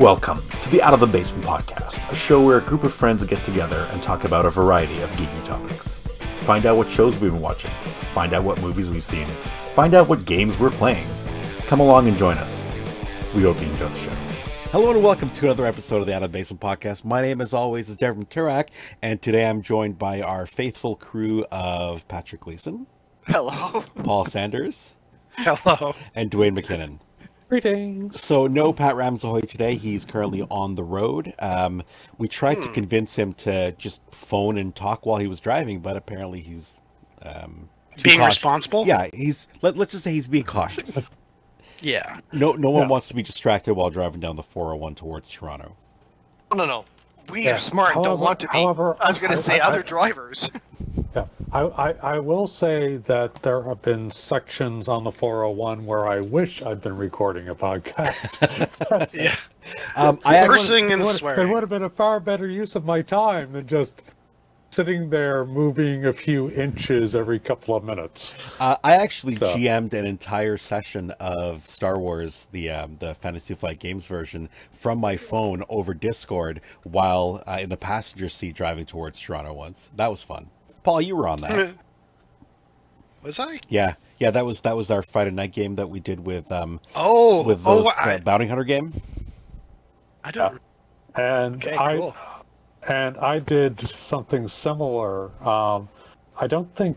Welcome to the Out of the Basement podcast, a show where a group of friends get together and talk about a variety of geeky topics. Find out what shows we've been watching, find out what movies we've seen, find out what games we're playing. Come along and join us. We hope you enjoy the show. Hello and welcome to another episode of the Out of the Basement podcast. My name, as always, is Devin Turak, and today I'm joined by our faithful crew of Patrick Gleason, Hello. Paul Sanders, Hello. and Dwayne McKinnon. Greetings. So no Pat Ramsahoy today. He's currently on the road. Um, we tried to convince him to just phone and talk while he was driving, but apparently he's um, Being cautious. responsible? Yeah, he's let, let's just say he's being cautious. Yeah. No, no one Yeah. wants to be distracted while driving down the 401 towards Toronto. No, no, no. We Yeah. are smart and don't want to be. however, I was going to say I- other I- drivers. Yeah, I, I, I will say that there have been sections on the 401 where I wish I'd been recording a podcast. yeah. Um, I Cursing and it, would, it would have been a far better use of my time than just sitting there moving a few inches every couple of minutes. uh, I actually So- GM'd an entire session of Star Wars, the um, the Fantasy Flight Games version, from my phone over Discord while uh, in the passenger seat driving towards Toronto once. That was fun. Paul, you were on that. Was I? Yeah, yeah, that was that was our Friday night game that we did with um Oh, with those oh, the I, bounty hunter game. I don't. And Okay, I cool. And I did something similar. Um, I don't think,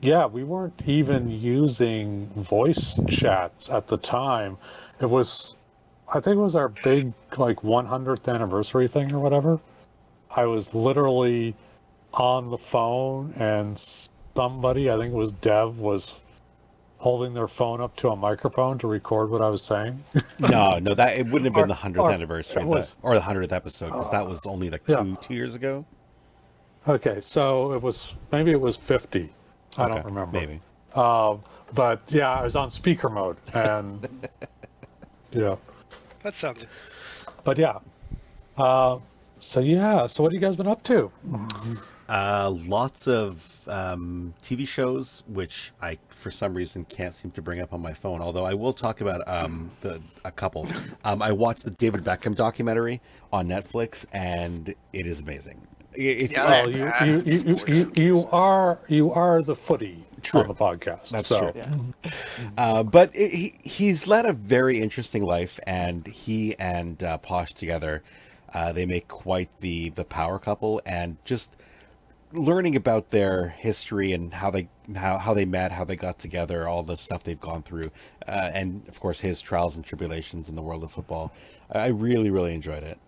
yeah, we weren't even using voice chats at the time. It was, I think it was our big like 100th anniversary thing or whatever. I was literally on the phone and somebody, I think it was Dev, was holding their phone up to a microphone to record what I was saying. No, no, that it wouldn't have been Or- the hundredth anniversary was- the, or the hundredth episode because that was only like two Yeah. two years ago. okay, so it was, maybe it was 50. I Okay, don't remember. Maybe. Um, but yeah, I was on speaker mode, and yeah, That sounds. but yeah. Uh, so yeah, so what have you guys been up to? Uh, lots of um, TV shows, which I, for some reason, can't seem to bring up on my phone. Although I will talk about um, the a couple. Um, I watched the David Beckham documentary on Netflix, and it is amazing. If, Yeah, Well, you you, you, you, you, you are you are the footy True. on the podcast. That's so, true. Uh, but it, he, he's led a very interesting life, and he and uh, Posh together, uh, they make quite the the power couple. And just learning about their history and how they how, how they met, how they got together, all the stuff they've gone through, uh, and of course his trials and tribulations in the world of football. I really really enjoyed it.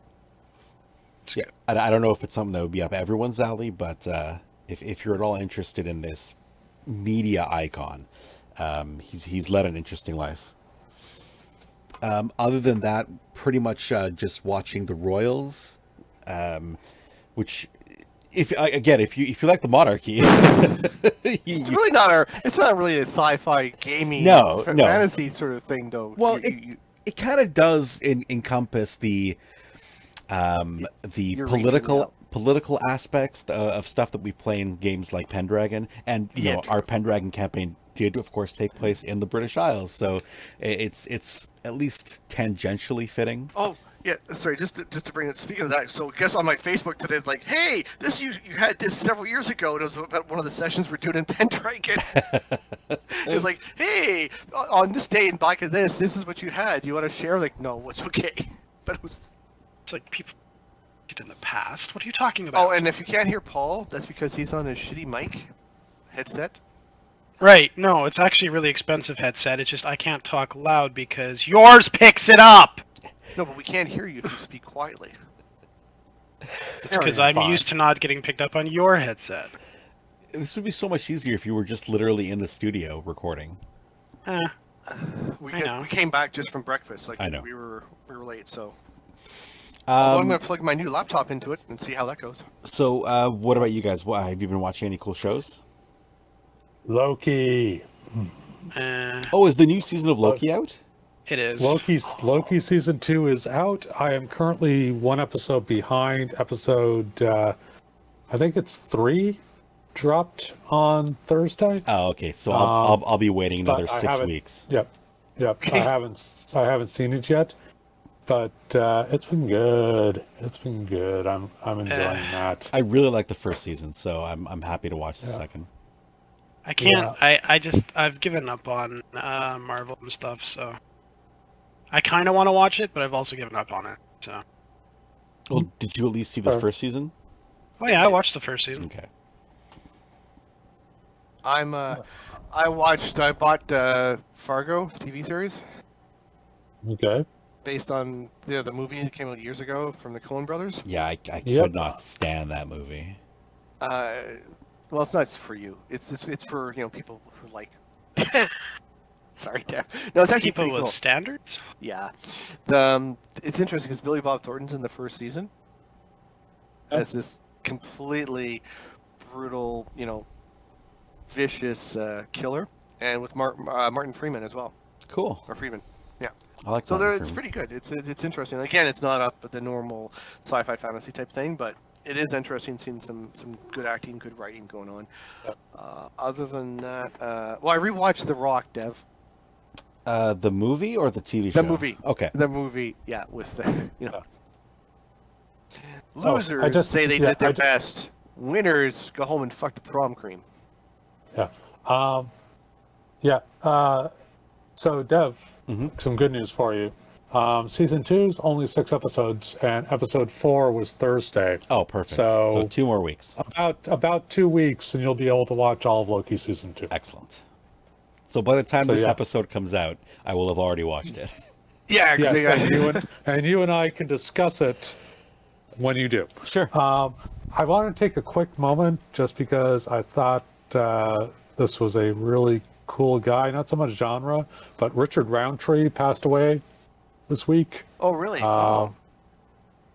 Yeah, I, I don't know if it's something that would be up everyone's alley, but uh, if if you're at all interested in this media icon, um, he's he's led an interesting life. Um, other than that, pretty much uh, just watching the Royals, um, which, if I- again, if you if you like the monarchy, you- It's really not a. It's not really a sci-fi gaming. No, no. fantasy sort of thing, though. Well, You- it- you- it kind of does in, encompass the um, the political political aspects uh, of stuff that we play in games like Pendragon, and you Yeah, know our Pendragon campaign did, of course, take place in the British Isles, so it's it's at least tangentially fitting. Oh yeah, sorry. Just to, just to bring it. Speaking of that, so I guess on my Facebook today, it's like, hey, this you you had this several years ago. And it was about one of the sessions we're doing in Pendragon. it was like, hey, on this day and back of this, this is what you had. You want to share? Like, no, it's okay. But it was. It's like people did in the past. What are you talking about? Oh, and if you can't hear Paul, that's because he's on his shitty mic headset. right, no, it's actually a really expensive headset. It's just I can't talk loud because yours picks it up. No, but we can't hear you if you speak quietly. It's because I'm fine. used to not getting picked up on your headset. This would be so much easier if you were just literally in the studio recording. Eh, We, I get- know. we came back just from breakfast. Like I know. we were we were late, so Well, I'm Um, gonna plug my new laptop into it and see how that goes. so, uh, what about you guys? What, have you been watching any cool shows? Loki, eh, Oh, is the new season of Loki out? It is. Loki's Loki season two is out. I am currently one episode behind. Episode, uh, I think it's three, dropped on Thursday. Oh, okay. So I'll, Um, I'll, I'll be waiting another six weeks. Yep, yep. I haven't I haven't seen it yet. but uh, it's been good. It's been good. I'm I'm enjoying Uh, that. I really like the first season, so I'm I'm happy to watch the Yeah. second. I can't. Yeah. I, I just I've given up on uh, Marvel and stuff. So I kind of want to watch it, but I've also given up on it. So Well, did you at least see the Uh, first season? oh yeah, I watched the first season. Okay. I'm uh, I watched. I bought uh, Fargo TV series Okay. based on the the movie that came out years ago from the Coen Brothers. Yeah, I, I could not stand that movie. Uh, well, it's not for you. It's it's, it's for you know people who like. Sorry, Deb. No, it's actually People pretty with cool. standards. Yeah, the, um, it's interesting because Billy Bob Thornton's in the first season Oh. as this completely brutal, you know, vicious uh, killer, and with Mar- uh, Martin Freeman as well, Cool. or Freeman. Yeah. I like So that. there, it's pretty good. It's it's it's interesting. Again, it's not up at the normal sci-fi fantasy type thing, but it is interesting seeing some some good acting, good writing going on. Yep. Uh, other than that, uh, well, I rewatched The Rock, Dev. Uh, the movie or the TV show? The movie. Okay. The movie, yeah, with the, you know, Oh, I just- say they yeah, did their I ju- best. Winners go home and fuck the prom cream. Yeah. Um, yeah. Uh, so, Dev, Mhm. some good news for you. Um, season two is only six episodes, and episode four was Thursday. Oh, perfect. So, So- two more weeks. About about two weeks, and you'll be able to watch all of Loki season two. Excellent. So by the time So, this yeah. episode comes out, I will have already watched it. Yeah, they got- and you and, and you and I can discuss it when you do. Sure. Um, I want to take a quick moment just because I thought uh, this was a really cool guy. Not so much genre, but Richard Roundtree passed away this week, oh, really? um,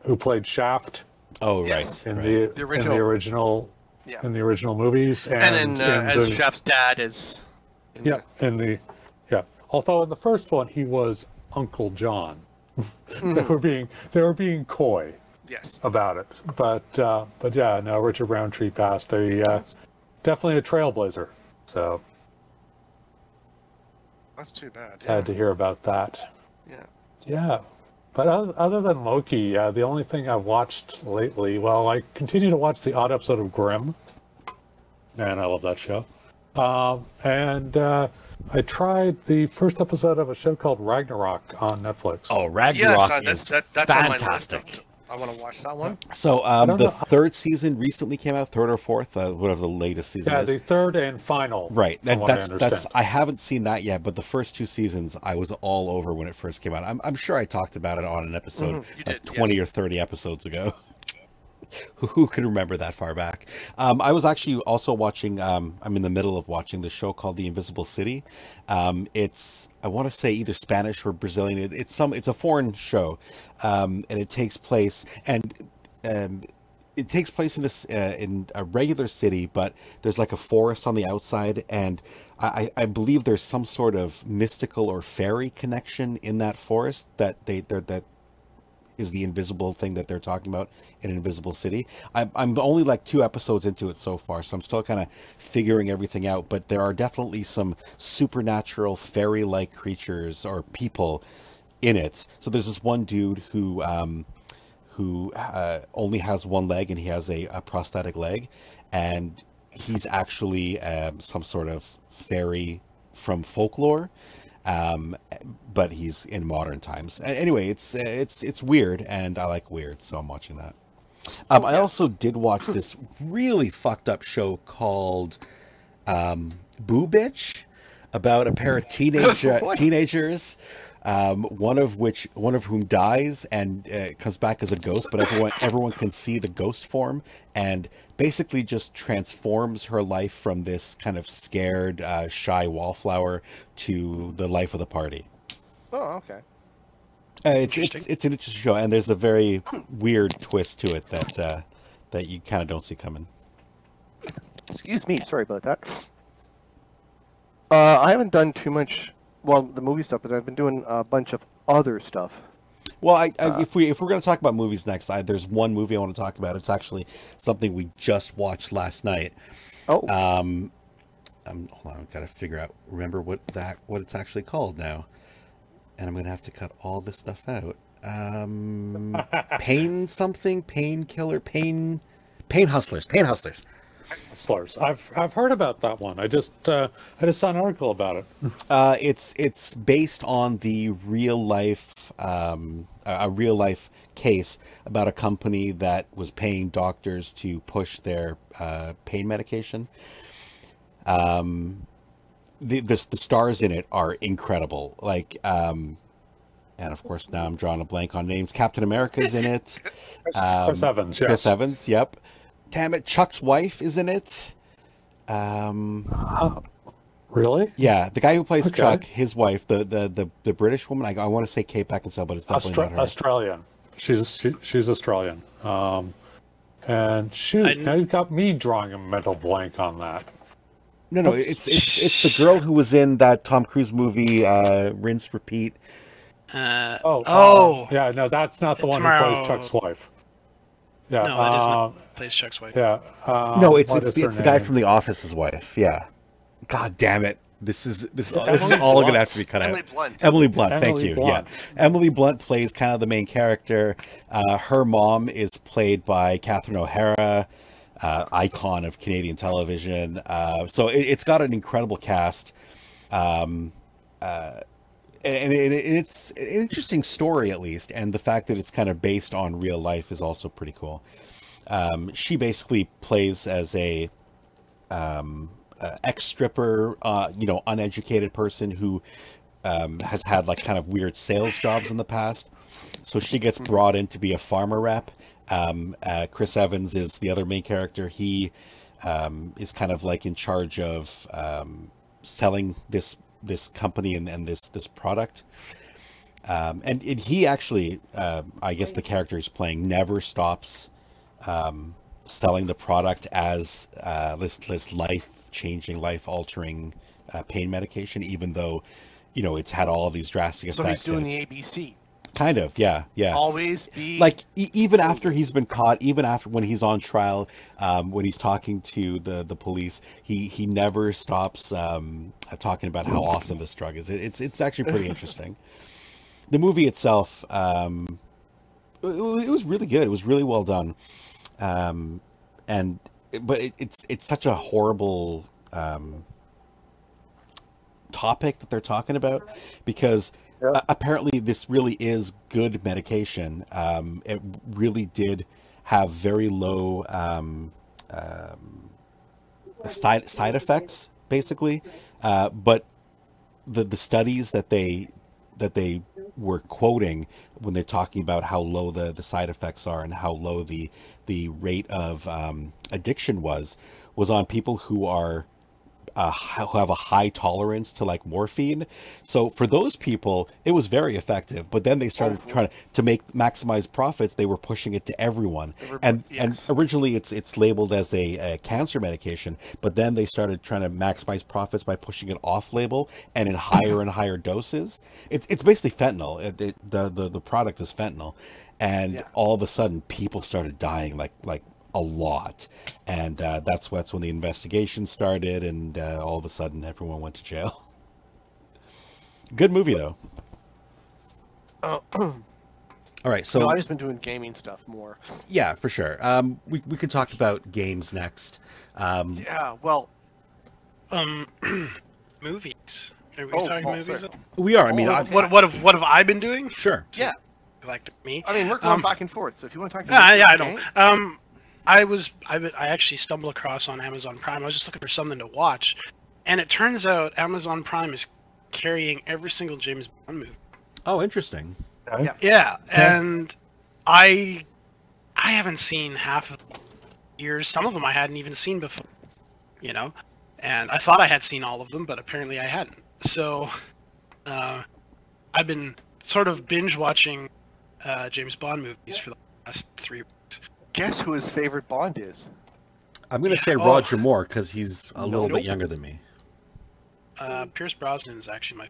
who played Shaft Oh, Yes. right. in right. the, The in original. the original yeah. in the original movies, and, And, then uh, in as the- Shaft's dad is. In yeah, in the yeah. Although in the first one he was Uncle John. the- they Mhm, were being they were being coy. yes. about it. But uh, but yeah, no, Richard Roundtree passed. A uh, definitely a trailblazer. So That's too bad. sad to hear about that. Yeah. Yeah. But other, other than Loki, uh, the only thing I've watched lately, well, I continue to watch the odd episode of Grimm. Man, I love that show. Um, and uh, I tried the first episode of a show called Ragnarok on Netflix. Oh, Yes, Ragnarok uh, that's is that, that's on my list. fantastic. I want to watch that one. So um, the know- third season recently came out, third or fourth, uh, whatever the latest season yeah, is. the third and final. Right. That, what I that's that's. I haven't seen that yet, but the first two seasons I was all over when it first came out. I'm, I'm sure I talked about it on an episode Mhm, you like did, 20 yes. or 30 episodes ago. who, can remember that far back? Um, I was actually also watching. Um, I'm in the middle of watching the show called The Invisible City. Um, it's I want to say either Spanish or Brazilian. It, it's some. It's a foreign show, um, and it takes place and. Um, it takes place in a, uh, in a regular city, but there's like a forest on the outside, and I, I I believe there's some sort of mystical or fairy connection in that forest that they that is the invisible thing that they're talking about in Invisible City. I'm I'm only like two episodes into it so far, so I'm still kind of figuring everything out. But there are definitely some supernatural fairy-like creatures or people in it. So there's this one dude who um, who uh, only has one leg and he has a, a prosthetic leg, and he's actually um, some sort of fairy from folklore, um, but he's in modern times. Anyway, it's it's it's weird, and I like weird, so I'm watching that. Um, I also did watch this really fucked up show called um, Boo Bitch about a pair of teenage uh, teenagers, um, one of which one of whom dies and uh, comes back as a ghost, but everyone everyone can see the ghost form and basically just transforms her life from this kind of scared, uh, shy wallflower to the life of the party. Oh, okay. Uh, it's, it's it's an interesting show, and there's a very weird twist to it that uh, that you kind of don't see coming. Excuse me. Sorry about that. Uh, I haven't done too much. Well, the movie stuff, but I've been doing a bunch of other stuff. Well, I, I, if we if we're going to talk about movies next, I, there's one movie I want to talk about. It's actually something we just watched last night. Oh, Um, um hold on, I've got to figure out remember what that what it's actually called now, and I'm going to have to cut all this stuff out. Um, pain something, painkiller, pain, pain hustlers, pain hustlers. Slurs. I've I've heard about that one. I just uh, I just saw an article about it. Uh, it's it's based on the real life um, a real life case about a company that was paying doctors to push their uh, pain medication. Um, the, the the stars in it are incredible. Like, um, and of course now I'm drawing a blank on names. Captain America's in it. Um, Chris Evans. Yes. Chris Evans. Yep. Damn it, Chuck's wife is in it. Um, Uh, really? yeah, the guy who plays Okay. Chuck, his wife, the the the, the British woman. I, I want to say Kate Beckinsale, but it's definitely Austra- not her. Australian. She's she, she's Australian. Um, and shoot, I- now you've got me drawing a mental blank on that. no, no, it's it's it's the girl who was in that Tom Cruise movie, uh, Rinse Repeat. Uh, Oh, oh, uh, yeah, no, that's not the one who Tomorrow- plays Chuck's wife. Yeah, No, that is not- um, plays Chuck's wife. yeah. Um, no, it's it's, the, it's the guy from The Office's wife. Yeah. God damn it! This is this this is all Blunt. gonna have to be cut Emily out. Blunt. Emily Blunt, thank Emily you. Blunt. Yeah, Emily Blunt plays kind of the main character. Uh, her mom is played by Catherine O'Hara, uh, icon of Canadian television. Uh, so it, it's got an incredible cast, um, uh, and it, it's an interesting story at least. And the fact that it's kind of based on real life is also pretty cool. Um, she basically plays as a um, uh, ex stripper, uh, you know, uneducated person who um, has had like kind of weird sales jobs in the past. So she gets brought in to be a pharma rep. Um, uh, Chris Evans is the other main character. He um, is kind of like in charge of um, selling this this company and, and this this product. Um, and, and he actually, uh, I guess the character he's playing never stops um, selling the product as uh, this this life changing, life altering uh, pain medication, even though you know it's had all these drastic So he's effects. and doing the ABC. Kind of, yeah, yeah. Always be like e- even after he's been caught, even after when he's on trial, um, when he's talking to the the police, he he never stops um, talking about how awesome this drug is. It, it's it's actually pretty interesting. The movie itself, um, it, it was really good. It was really well done, um, and but it, it's it's such a horrible um, topic that they're talking about because Yeah. uh, apparently this really is good medication. Um, it really did have very low um, um, side side effects, basically, uh, but the the studies that they that they were quoting when they're talking about how low the, the side effects are and how low the the rate of um, addiction was was on people who are uh, who have a high tolerance to like morphine. So for those people, it was very effective. But then they started trying to, to make maximize profits. They were pushing it to everyone, and and yes. originally it's it's labeled as a, a cancer medication. But then they started trying to maximize profits by pushing it off label and in higher and higher doses. It's it's basically fentanyl. It, it, the the the product is fentanyl, and Yeah. all of a sudden people started dying like like a lot and uh, that's that's when the investigation started and uh, all of a sudden everyone went to jail good movie though Oh. all right so no, I've just been doing gaming stuff more. yeah for sure um, we, we can talk about games next um, Yeah, well, Um, movies. Are we Oh, talking oh, movies? sorry. we are i mean Oh, I, What what have what have I been doing? sure yeah. Like me? I mean, we're going Um, back and forth. So if you want to talk, Yeah, yeah, I don't. Um, I was I, I actually stumbled across on Amazon Prime. I was just looking for something to watch, and it turns out Amazon Prime is carrying every single James Bond movie. oh interesting Okay. Yeah. Yeah, and I I haven't seen half of the years. Some of them I hadn't even seen before. You know, and I thought I had seen all of them, but apparently I hadn't. So, uh, I've been sort of binge watching uh, James Bond movies for the last three weeks. Guess who his favorite Bond is? i'm gonna say Oh. roger moore because he's a little Nope. bit younger than me Uh, Pierce Brosnan is actually my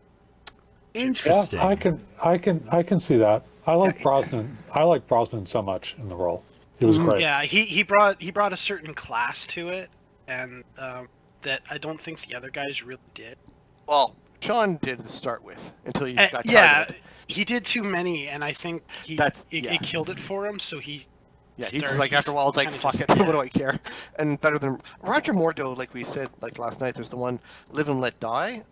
interesting Yeah, I can, I can, I can see that. I like Brosnan. I like Brosnan so much in the role. He was great. yeah. He he brought he brought a certain class to it, and um, that I don't think the other guys really did. Well, Sean did to start with until he Uh, got tired yeah, of it. he did too many, and I think he That's- it, yeah. it killed it for him. So he Yeah, he's just like after a while, it's like fuck just- it, yeah. what do I care? And better than Roger Moore, though, like we said, like last night, there's the one "Live and Let Die."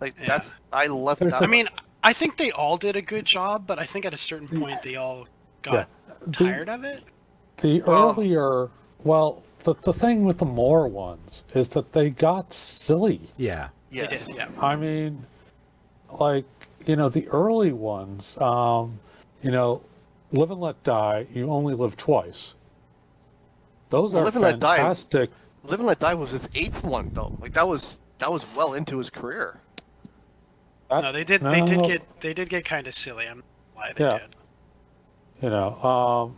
Like Yeah. that's I love There's that. I mean, I think they all did a good job, but I think at a certain point they all got The- tired of it. The Well- earlier, well, the, the thing with the Moore ones is that they got silly. Yeah. yes. They did, yeah. I mean, like, you know, the early ones, um, you know, Live and Let Die, you only live twice. Those Well, are Live and Let Die- fantastic. "Live and Let Die" was his eighth one, though. Like that was that was well into his career. That- No, they did. They did get. They did get kind of silly. I'm why they Yeah. did. You know, um,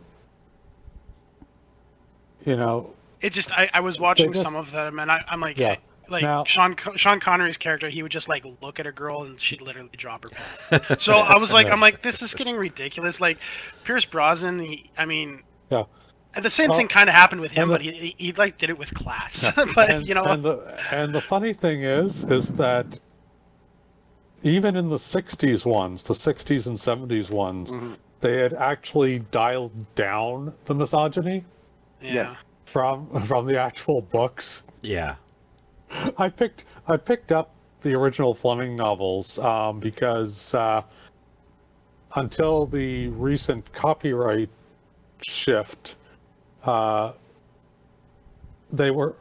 you know, It just. I, I was watching just- some of them, and I, I'm like, Yeah. Like Now- Sean Sean Connery's character, he would just like look at a girl and she'd literally drop her pen. so I was like, I'm like, this is getting ridiculous. Like Pierce Brosnan, he, I mean, Yeah. and the same Well, thing kind of happened with him, the- but he, he, he like did it with class. but and, you know, and the and the funny thing is, is that even in the '60s ones, the '60s and '70s ones, Mm-hmm. they had actually dialed down the misogyny yeah. yes. from from the actual books. Yeah. I picked I picked up the original Fleming novels um, because uh, until the recent copyright shift, uh, they were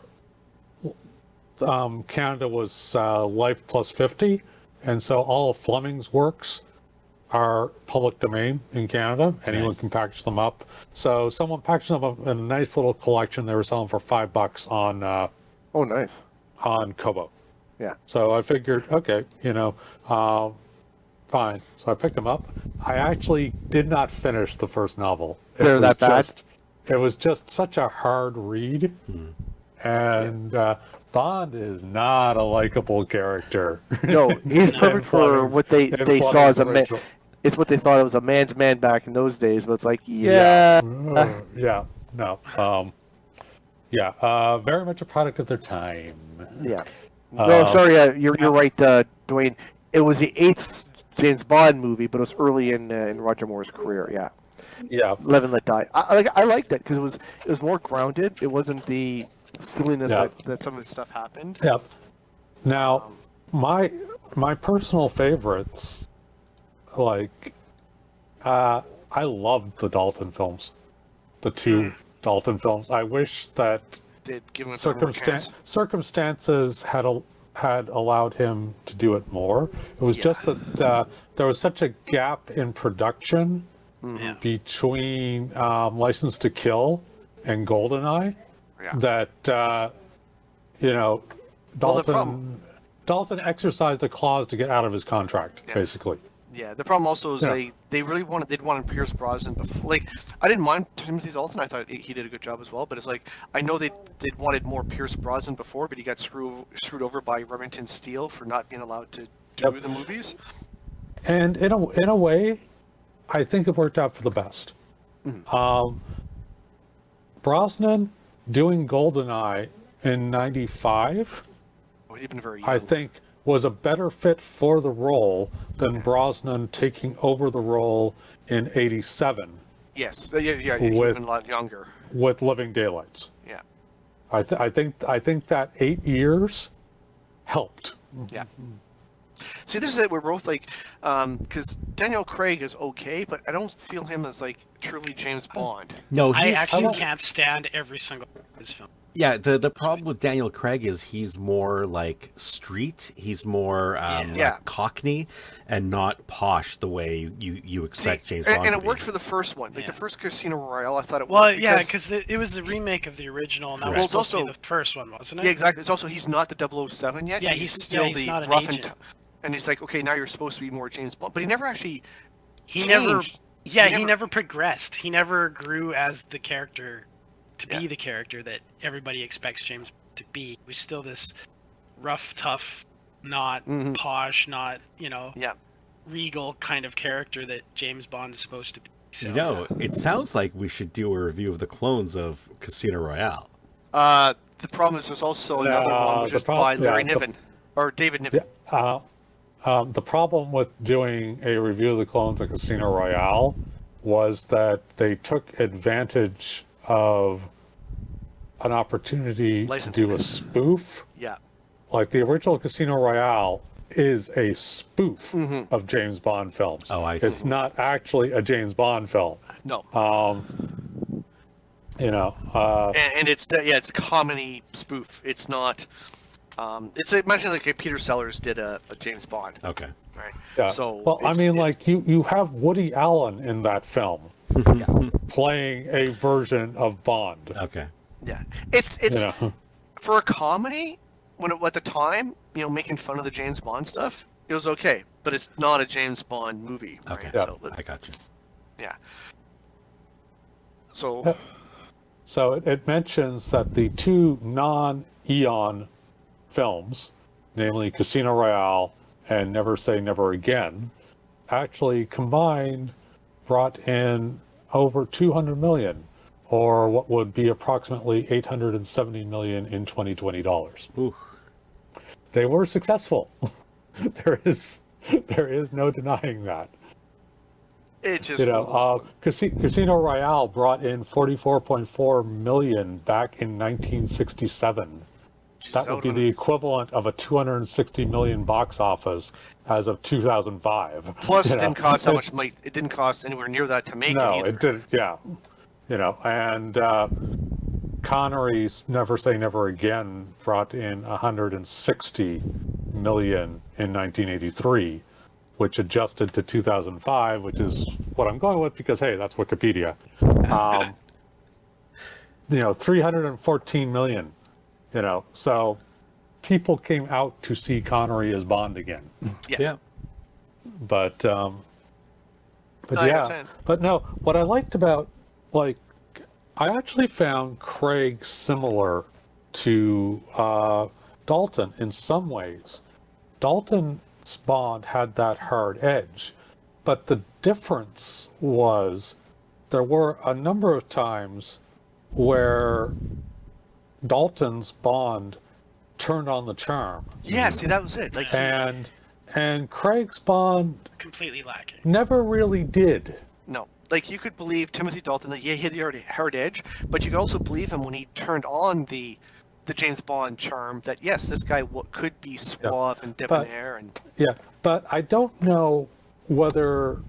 um, Canada was uh, life plus fifty, and so all of Fleming's works are public domain in Canada. Anyone Nice. can package them up. So someone packaged them up in a nice little collection. They were selling for five bucks on. Uh, Oh, nice. On Kobo. Yeah. So I figured, okay, you know, um, fine. So I picked them up. I actually did not finish the first novel. It They're was that bad? Just, it was just such a hard read, and uh, Bond is not a likable character. No, he's perfect for Fleming's- what they they saw as a man. It's what they thought it was a man's man back in those days, but it's like, yeah, Uh, yeah, no, um, yeah, uh, very much a product of their time. yeah. No, Um, sorry, uh, you're you're right, uh, Dwayne. It was the eighth James Bond movie, but it was early in uh, in Roger Moore's career. Yeah, Yeah, Live and Let Die. I, like I liked it because it was it was more grounded. It wasn't the silliness Yeah. that, that some of the stuff happened. yeah. Now, my my personal favorites, like, uh, I loved the Dalton films, the two Dalton films. I wish that Did give him circumstan- circumstances had a, had allowed him to do it more. It was Yeah. just that uh, there was such a gap in production Yeah. between um, License to Kill and Goldeneye Yeah. that uh, you know Well, Dalton problem- Dalton exercised a clause to get out of his contract, Yeah. basically. Yeah, the problem also is Yeah. they they really wanted they'd wanted Pierce Brosnan before. Like I didn't mind Timothy Dalton. I thought he did a good job as well. But it's like I know they they wanted more Pierce Brosnan before, but he got screwed screwed over by Remington Steele for not being allowed to do Yep. the movies. And in a in a way, I think it worked out for the best. Mm-hmm. Um, Brosnan doing Goldeneye in '95, Oh, he'd very young. I think, was a better fit for the role than Brosnan taking over the role in '87 yes, Uh, yeah, yeah, yeah With- been a lot younger. with Living Daylights. Yeah, I, th- I think I think that eight years helped. yeah. See, this is it. We're both like, because Daniel Craig is okay, but I don't feel him as like truly James Bond. No, I actually he's- can't stand every single of his film. Yeah. The the problem with Daniel Craig is he's more like street. He's more um, like Yeah. Cockney and not posh the way you you, you expect See, James and, Bond. and it worked for the first one, like Yeah. the first Casino Royale. I thought it Well, worked yeah, because because it was the remake of the original, and that Correct. was Well, it's supposed to also- the first one, wasn't it? Yeah, exactly. It's also he's not the 007 yet. Yeah, he's, he's- still yeah, he's the not an rough and agent. t- and he's like, okay, now you're supposed to be more James Bond, but he never actually. He never. Yeah, He he never- never, progressed. He never grew as the character to Yeah. be the character that everybody expects James to be. He was still this rough, tough, not Mhm. posh, not you know Yeah. regal kind of character that James Bond is supposed to be. So, You know, it sounds like we should do a review of the clones of Casino Royale. Uh, the problem is there's also another one which the is prob- by Larry yeah, the- Niven or David Niven. Yeah. Uh, Um, the problem with doing a review of the clones of Casino Royale was that they took advantage of an opportunity Licensing. to do a spoof. Yeah. Like the original Casino Royale is a spoof Mhm. of James Bond films. Oh, I see. It's not actually a James Bond film. No. Um, you know, uh, and, and it's yeah, it's a comedy spoof. It's not. Um, it's imagine like if Peter Sellers did a, a James Bond, Okay. right? yeah. So well, I mean, it- like you you have Woody Allen in that film playing a version of Bond. Okay. Yeah, it's it's you know, for a comedy when it, at the time, you know, making fun of the James Bond stuff, it was okay, but it's not a James Bond movie. Okay. Right? Yeah. So, I got you. yeah. So So it, it mentions that the two non-Eon films, namely Casino Royale and Never Say Never Again, actually combined brought in over 200 million, or what would be approximately 870 million in 2020 dollars. They were successful. there is there is no denying that. it just You know, uh, Casino Royale brought in 44.4 million back in 1967. That would be the equivalent of a 260 million box office as of 2005. plus it didn't cost that much money. It didn't cost anywhere near that to make No, it it didn't. Yeah, you know, and uh, Connery's "Never Say Never Again" brought in 160 million in 1983, which adjusted to 2005, which is what I'm going with because hey, that's Wikipedia. Um, you know, 314 million. You know, so people came out to see Connery as Bond again Yes. Yeah. but um but No, yeah but no what i liked about like i actually found craig similar to uh dalton in some ways dalton's bond had that hard edge but the difference was there were a number of times where dalton's bond turned on the charm Yeah. See, that was it. Like and and craig's bond Completely lacking. never really did. No, like you could believe Timothy Dalton that yeah, he had the hard, edge, but you could also believe him when he turned on the the James Bond charm. That yes, this guy w- could be suave and debonair, and Yeah, but I don't know whether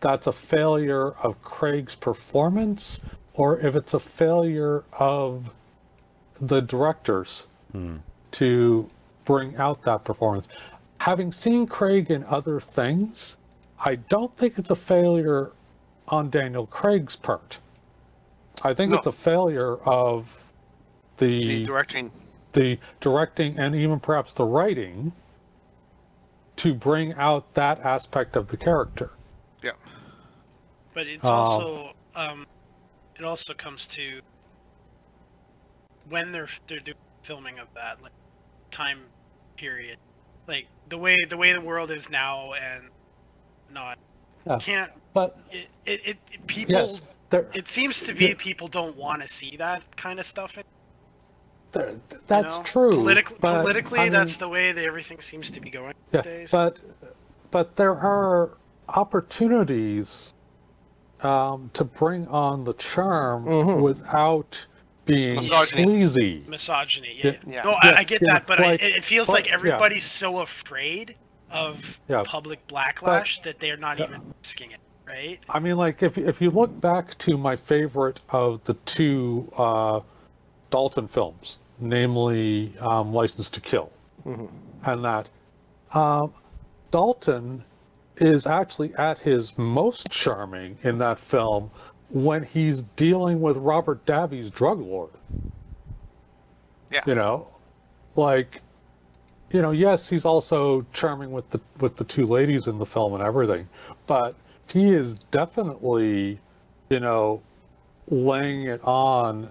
that's a failure of Craig's performance or if it's a failure of the directors to bring out that performance. Having seen Craig in other things, I don't think it's a failure on Daniel Craig's part. I think No. it's a failure of the directing. the directing and even perhaps the writing to bring out that aspect of the character. Yeah. But it's Um, also um, it also comes to when they're they're doing filming of that like time period, like the way the way the world is now and not Yeah. can't But it it, it, it- people yes, there, it seems to be people don't want to see that kind of stuff. there you that's know? true. Politic- but, politically, I mean, that's the way that everything seems to be going yeah, these days. but but there are opportunities um, to bring on the charm Mhm. without being Misogyny. sleazy. misogyny. Yeah, Yeah. yeah. Yeah. No, Yeah, I, I get yeah, that, but like- I, it feels but- like yeah. everybody's so afraid of Yeah. public backlash that they're not Yeah. even risking it, right? I mean, like if if you look back to my favorite of the two uh, Dalton films, namely um, License to Kill, and that um, Dalton is actually at his most charming in that film when he's dealing with Robert Davi's drug lord. Yeah. You know, like, you know, yes, he's also charming with the with the two ladies in the film and everything, but he is definitely, you know, laying it on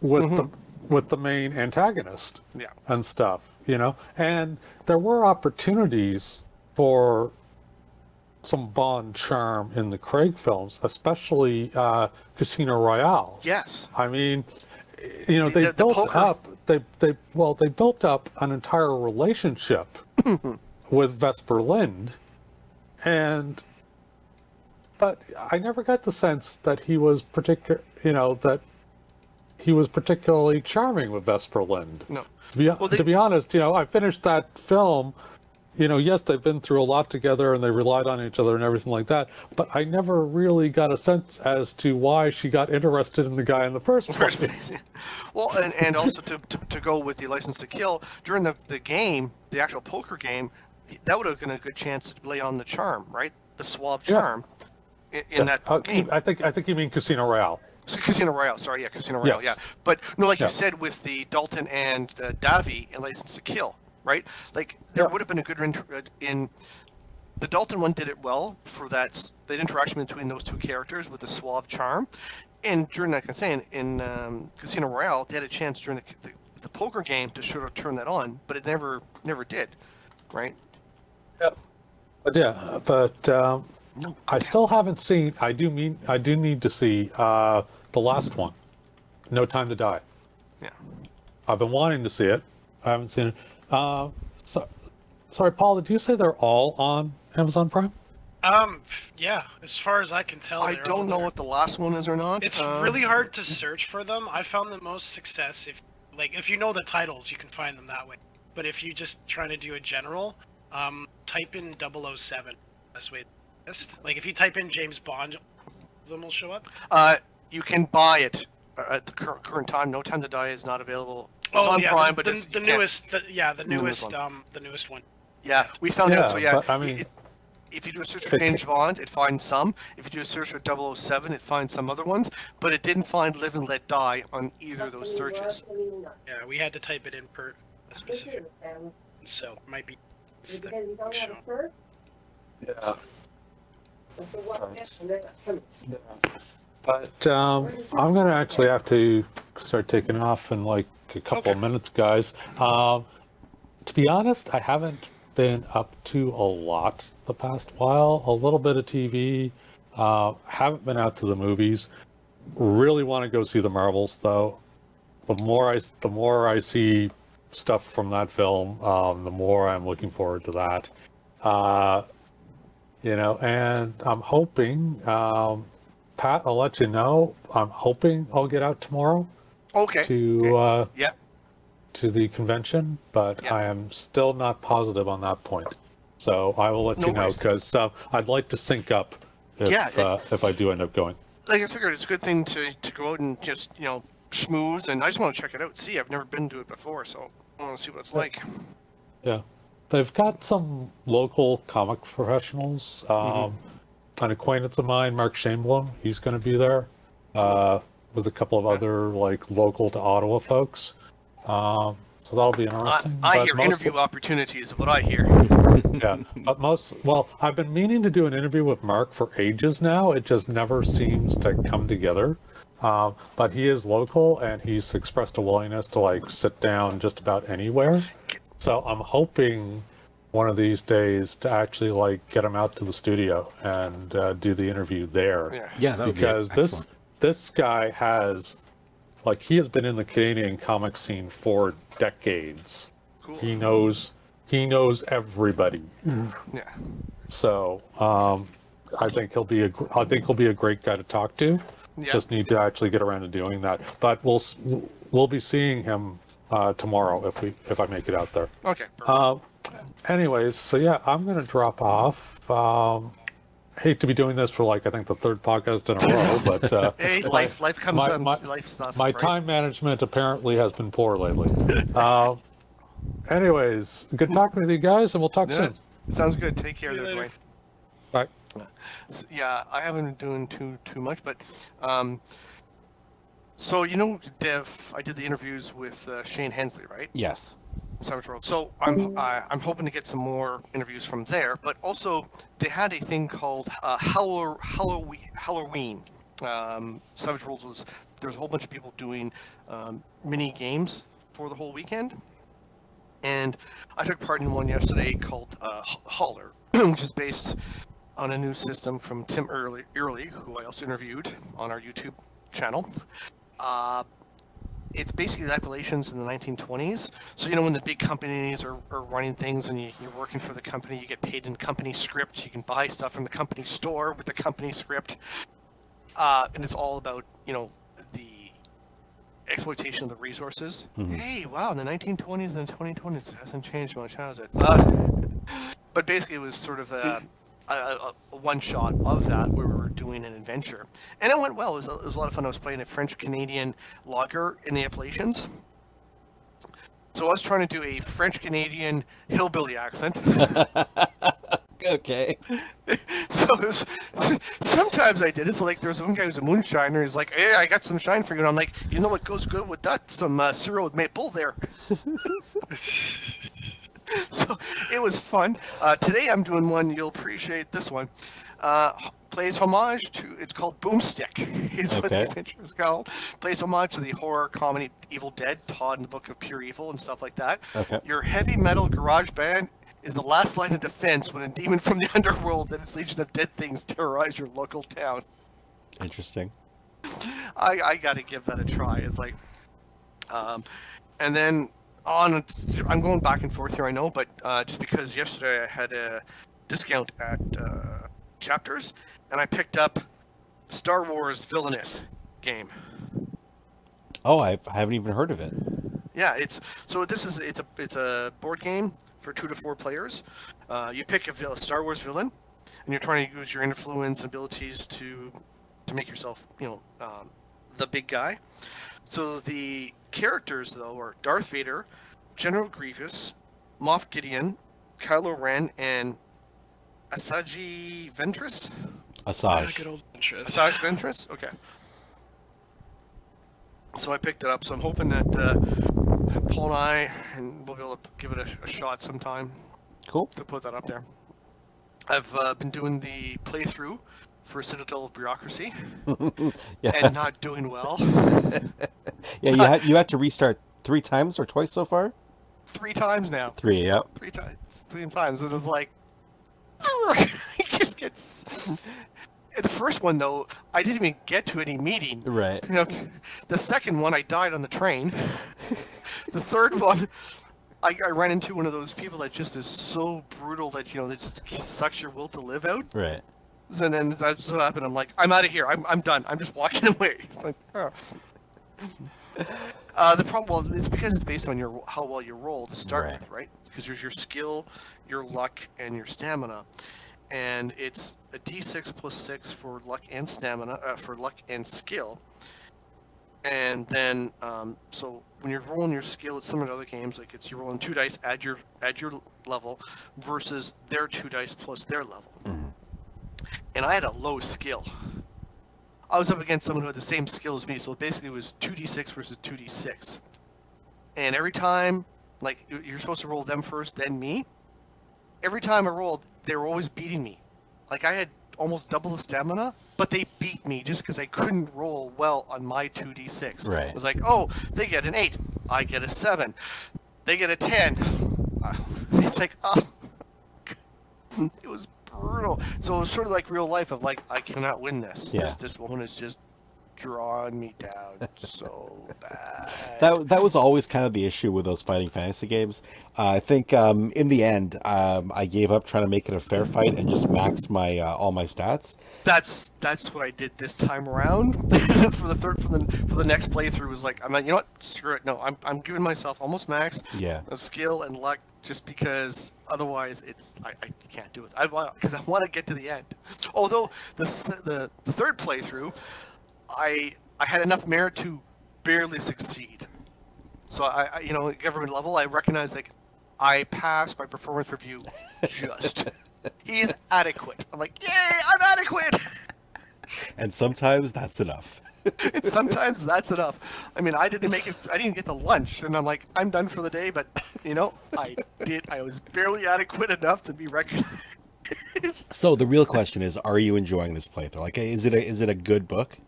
with mm-hmm. the with the main antagonist Yeah. and stuff, you know. And there were opportunities for some Bond charm in the Craig films, especially uh, Casino Royale. Yes. I mean, you know, The- they the built poker- up. They they well, they built up an entire relationship with Vesper Lynd, and but I never got the sense that he was particular. You know that he was particularly charming with Vesper Lynd. No. To be, Well, they- to be honest, you know, I finished that film. You know, yes, they've been through a lot together and they relied on each other and everything like that. But I never really got a sense as to why she got interested in the guy in the first place. Well, and, and also to, to, to go with the license to kill during the, the game, the actual poker game, that would have been a good chance to lay on the charm, right? The suave Yeah. charm in, in that Uh, game. I think I think you mean Casino Royale. Casino Royale, sorry, yeah, Casino Royale, Yes. yeah. But no, like Yeah. you said with the Dalton and uh, Davi in License to Kill, right? Like there Yeah. would have been a good inter- uh, in the Dalton one did it well for that that interaction between those two characters with the suave charm, and during like I'm saying in um, Casino Royale, they had a chance during the, the, the poker game to sort of turn that on, but it never never did, right? Yep. But yeah, but um, No, I still haven't seen. I do mean I do need to see uh, the last one, No Time to Die. yeah. I've been wanting to see it. I haven't seen it. Uh, so, sorry, Paul. Did you say they're all on Amazon Prime? Um, yeah. As far as I can tell, I don't know there. what the last one is or not. It's Um, really hard to search for them. I found the most success if, like, if you know the titles, you can find them that way. But if you just trying to do a general, um, type in 007. Best way. to list. Like, if you type in James Bond, them will show up. Uh, you can buy it at the cur- current time. No Time to Die is not available. It's on Oh, yeah, Prime, the, but the, it's, the newest, the, yeah, the Newest newest, um, the newest one. Yeah, we found out. So Yeah, yeah, but, I mean- if, if you do a search for It- James Bond, it finds some. If you do a search for 007, it finds some other ones. But it didn't find Live and Let Die on either of those searches. Yeah, we had to type it in per a specific, so it might be. it's the show. Yeah. But um, I'm gonna actually have to start taking off in like a couple of Okay. minutes, guys. Um, to be honest, I haven't been up to a lot the past while. A little bit of TV. Uh, haven't been out to the movies. Really want to go see the Marvels though. The more I the more I see stuff from that film, um, the more I'm looking forward to that. Uh, you know, and I'm hoping, um, Pat, I'll let you know. I'm hoping I'll get out tomorrow Okay. to okay. uh, Yeah. to the convention, but Yeah. I am still not positive on that point. So I will let No you know because uh, I'd like to sync up if Yeah, it- uh, if I do end up going. Like I figured, it's a good thing to, to go out and just you know schmooze, and I just want to check it out. See, I've never been to it before, so I want to see what it's like. Yeah, they've got some local comic professionals. Um, Mm-hmm. An acquaintance of mine, Mark Shainblum, he's going to be there uh, with a couple of other like local to Ottawa folks. Um, so that'll be I, interesting. I but hear interview opportunities is what I hear. yeah, but most well, I've been meaning to do an interview with Mark for ages now. It just never seems to come together. Um, but he is local, and he's expressed a willingness to like sit down just about anywhere. So I'm hoping one of these days to actually like get him out to the studio and uh, do the interview there Yeah. Yeah, that because be this excellent. this guy has like he has been in the Canadian comic scene for decades. Cool. He knows he knows everybody. Yeah. So um, I think he'll be a I think he'll be a great guy to talk to. Yeah. Just need to actually get around to doing that. But we'll we'll be seeing him uh, tomorrow if we if I make it out there. Okay. perfect. Uh, anyways, so yeah, I'm gonna drop off. Um, hate to be doing this for like I think the third podcast in a row, but uh, hey, my- life life comes my- on my- life stuff. my right? time management apparently has been poor lately. uh, anyways, good talking with you guys, and we'll talk Yeah. soon. Sounds good. Take care See there. Dwayne. Bye. S- Yeah, I haven't been doing too too much, but um, so you know, Dev, I did the interviews with uh, Shane Hensley, right? Yes. Savage World. So I'm I, I'm hoping to get some more interviews from there, but also they had a thing called uh, Halloween. Halloween. Um, Savage Worlds was there was a whole bunch of people doing um, mini games for the whole weekend, and I took part in one yesterday called uh, Holler, which is based on a new system from Tim Early, Early, who I also interviewed on our YouTube channel. Uh, it's basically the Appalachians in the 1920s. So you know when the big companies are, are running things and you, you're working for the company, you get paid in company script. You can buy stuff from the company store with the company script, uh, and it's all about you know the exploitation of the resources. Hey, wow! In the 1920s and the 2020s, it hasn't changed much, has it? Uh, but basically, it was sort of a, a, a, a one shot of that where we were doing an adventure, and it went well. It was, a, it was a lot of fun. I was playing a French Canadian logger in the Appalachians. So I was trying to do a French Canadian hillbilly accent. Okay. so was, sometimes I did it. So like there was one guy who's a moonshiner. He's like, "Hey, I got some shine for you." And I'm like, "You know what goes good with that? Some uh, cereal with maple there." so it was fun. Uh, today I'm doing one. You'll appreciate this one. Uh, plays homage to. It's called Boomstick. Is what the adventure is called. Plays homage to the horror comedy Evil Dead, Todd and the Book of Pure Evil, and stuff like that. Okay. Your heavy metal garage band is the last line of defense when a demon from the underworld and its legion of dead things terrorize your local town. Interesting. I, I got to give that a try. It's like, um, and then on, I'm going back and forth here, I know, but uh, just because yesterday I had a discount at uh, Chapters, and I picked up Star Wars Villainous game. Oh, I, I haven't even heard of it. Yeah, it's so this is it's a it's a board game for two to four players. Uh, you pick a, a Star Wars villain, and you're trying to use your influence abilities to to make yourself you know um, the big guy. So the characters though are Darth Vader, General Grievous, Moff Gideon, Kylo Ren, and Asajj Ventress. Asajj. good old Ventress. Asajj Ventress. Okay. So I picked it up. So I'm hoping that uh, Paul and I and we'll be able to give it a, a shot sometime Cool. to put that up there. I've uh, been doing the playthrough for a Citadel of Bureaucracy Yeah. and not doing well. yeah, you had you had to restart three times or twice so far? Three times now. Three, yeah. Three times. Three times. It was like. it just gets. The first one though, I didn't even get to any meeting. Right. You know, the second one, I died on the train. the third one, I, I ran into one of those people that just is so brutal that you know it just sucks your will to live out. Right. And then that's what happened. I'm like, I'm out of here. I'm, I'm done. I'm just walking away. It's like, oh. Uh, the problem, well, it's because it's based on your how well you roll to start Right. with, right? Because there's your skill, your luck, and your stamina, and it's a D6 plus six for luck and stamina, uh, for luck and skill. And then, um, so when you're rolling your skill, it's similar to other games. Like it's you're rolling two dice, add your add your level, versus their two dice plus their level. And I had a low skill. I was up against someone who had the same skill as me, so basically it was 2d6 versus 2d6. And every time, like, you- you're supposed to roll them first, then me. Every time I rolled, they were always beating me. Like, I had almost double the stamina, but they beat me just because I couldn't roll well on my 2d6. Right. It was like, oh, they get an 8, I get a 7, they get a 10. Uh, It's like, oh. It was brutal. So it was sort of like real life of like, I cannot win this. Yeah. This, this woman is just drawing me down so bad. That that was always kind of the issue with those fighting fantasy games. Uh, I think um, in the end, um, I gave up trying to make it a fair fight and just maxed my uh, all my stats. that's that's what I did this time around. for the third for the for the next playthrough was like I'm like you know what screw it no I'm I'm giving myself almost max Yeah. of skill and luck just because otherwise it's I, I can't do it I want because I want to get to the end. Although the the the third playthrough, I I had enough merit to barely succeed. So I, I you know government level I recognize like I passed my performance review just. He's adequate. I'm like, yay, I'm adequate. And sometimes that's enough. sometimes that's enough. I mean, I didn't make it. I didn't get to lunch, and I'm like, I'm done for the day. But you know, I did. I was barely adequate enough to be recognized. So the real question is, are you enjoying this playthrough? Like, is it a, is it a good book?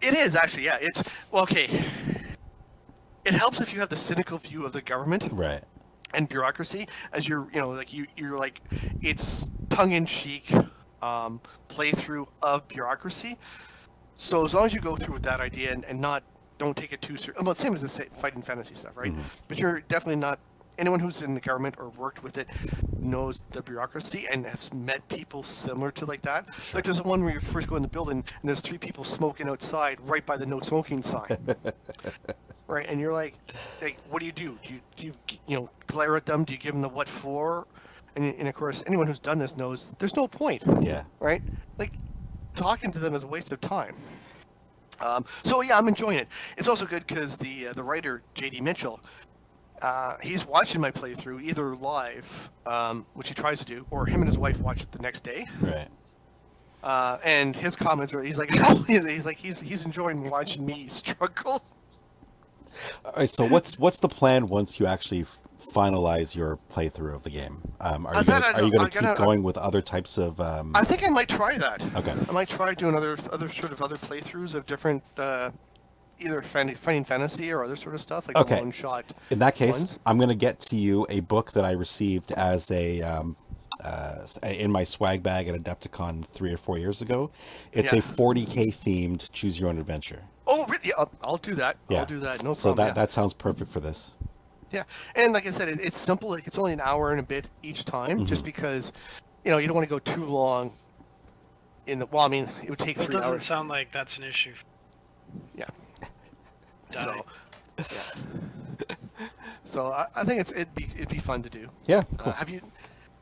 It is actually, yeah. It's well, okay. It helps if you have the cynical view of the government Right. and bureaucracy, as you're, you know, like you, you're like, it's tongue-in-cheek um, playthrough of bureaucracy. So as long as you go through with that idea and, and not don't take it too serious. Well, same as the fighting fantasy stuff, right? Mhm. But you're definitely not. Anyone who's in the government or worked with it knows the bureaucracy and has met people similar to like that. Like there's one where you first go in the building and there's three people smoking outside right by the no smoking sign. right, and you're like, like, what do you do? Do you, do you, you know, glare at them? Do you give them the what for? And, and of course, anyone who's done this knows there's no point Yeah. right? Like talking to them is a waste of time. Um, so yeah, I'm enjoying it. It's also good because the uh, the writer JD Mitchell, uh, he's watching my playthrough either live, um, which he tries to do, or him and his wife watch it the next day. Right. Uh, and his comments are, he's like, he's like, he's he's enjoying watching me struggle. All right. So what's what's the plan once you actually finalize your playthrough of the game? Um, are you gonna, are you gonna, keep gotta- going with other types of? Um, I think I might try that. okay. I might try doing other other sort of other playthroughs of different. Uh, Either fighting fantasy or other sort of stuff like Okay. one shot. In that case, ones. I'm going to get to you a book that I received as a um, uh, in my swag bag at Adepticon three or four years ago. It's a 40k themed choose your own adventure. Oh, really? Yeah, I'll, I'll do that. Yeah. I'll do that. No so problem. that that sounds perfect for this. Yeah. yeah, and like I said, it, it's simple. Like it's only an hour and a bit each time, Mm-hmm. just because, you know, you don't want to go too long. In the well, I mean, it would take It three doesn't hours. sound like that's an issue. Yeah. Dying. So, yeah. so I, I think it's it'd be it'd be fun to do. Yeah, Uh, have you,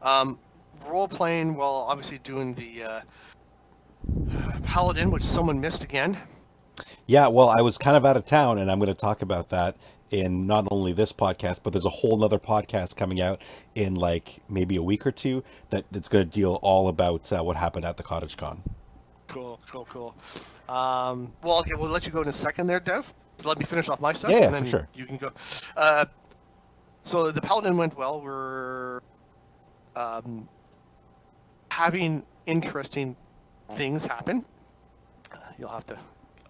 um, role playing while obviously doing the uh, paladin, which someone missed again. Yeah, well, I was kind of out of town, and I'm going to talk about that in not only this podcast, but there's a whole nother podcast coming out in like maybe a week or two that, that's going to deal all about uh, what happened at the Cottage Con. Cool, cool, cool. Um, well, okay, we'll let you go in a second there, Dev. So let me finish off my stuff, Yeah, and then for sure. you can go. Uh, so the paladin went well. We're um, having interesting things happen. Uh, you'll have to.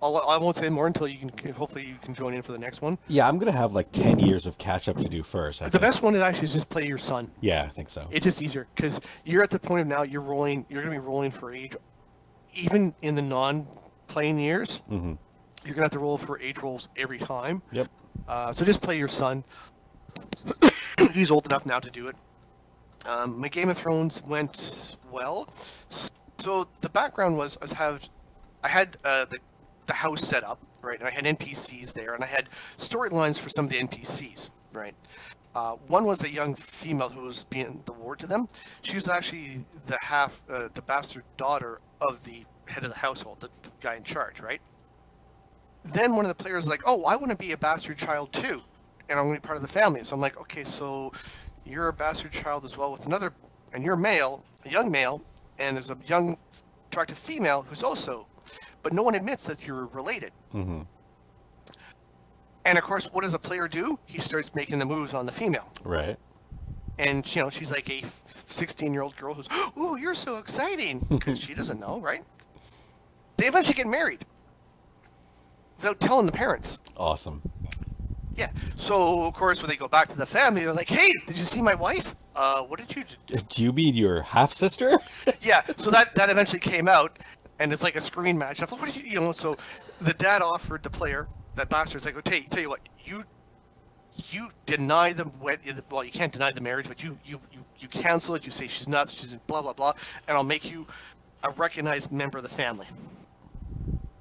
I'll, I won't say more until you can. Hopefully, you can join in for the next one. Yeah, I'm going to have like 10 years of catch up to do first. I The think. best one is actually just play your son. Yeah, I think so. It's just easier because you're at the point of now you're rolling. You're going to be rolling for age, even in the non-playing years. hmm You're gonna have to roll for age rolls every time. Yep. Uh, so just play your son. He's old enough now to do it. Um, my Game of Thrones went well. So the background was I have I had uh, the the house set up right, and I had NPCs there, and I had storylines for some of the NPCs right. Uh, one was a young female who was being the ward to them. She was actually the half, uh, the bastard daughter of the head of the household, the, the guy in charge, right? then one of the players was like, "Oh, I want to be a bastard child too, and I'm going to be part of the family." So I'm like, "Okay, so you're a bastard child as well with another, and you're male, a young male, and there's a young, attractive female who's also, but no one admits that you're related." hmm And of course, what does a player do? He starts making the moves on the female, Right. and you know she's like a 16 year old girl who's, "Oh, you're so exciting," because she doesn't know, right? They eventually get married without telling the parents. Awesome. Yeah. So of course, when they go back to the family, they're like, "Hey, did you see my wife? Uh, what did you do?" Do you mean your half sister? yeah. So that that eventually came out, and it's like a screen match. I thought, what you, you know? So the dad offered the player that bastard's like, "Oh, tell you, tell you what, you you deny the. Well, you can't deny the marriage, but you you you you cancel it. You say she's not. She's blah blah blah, and I'll make you a recognized member of the family."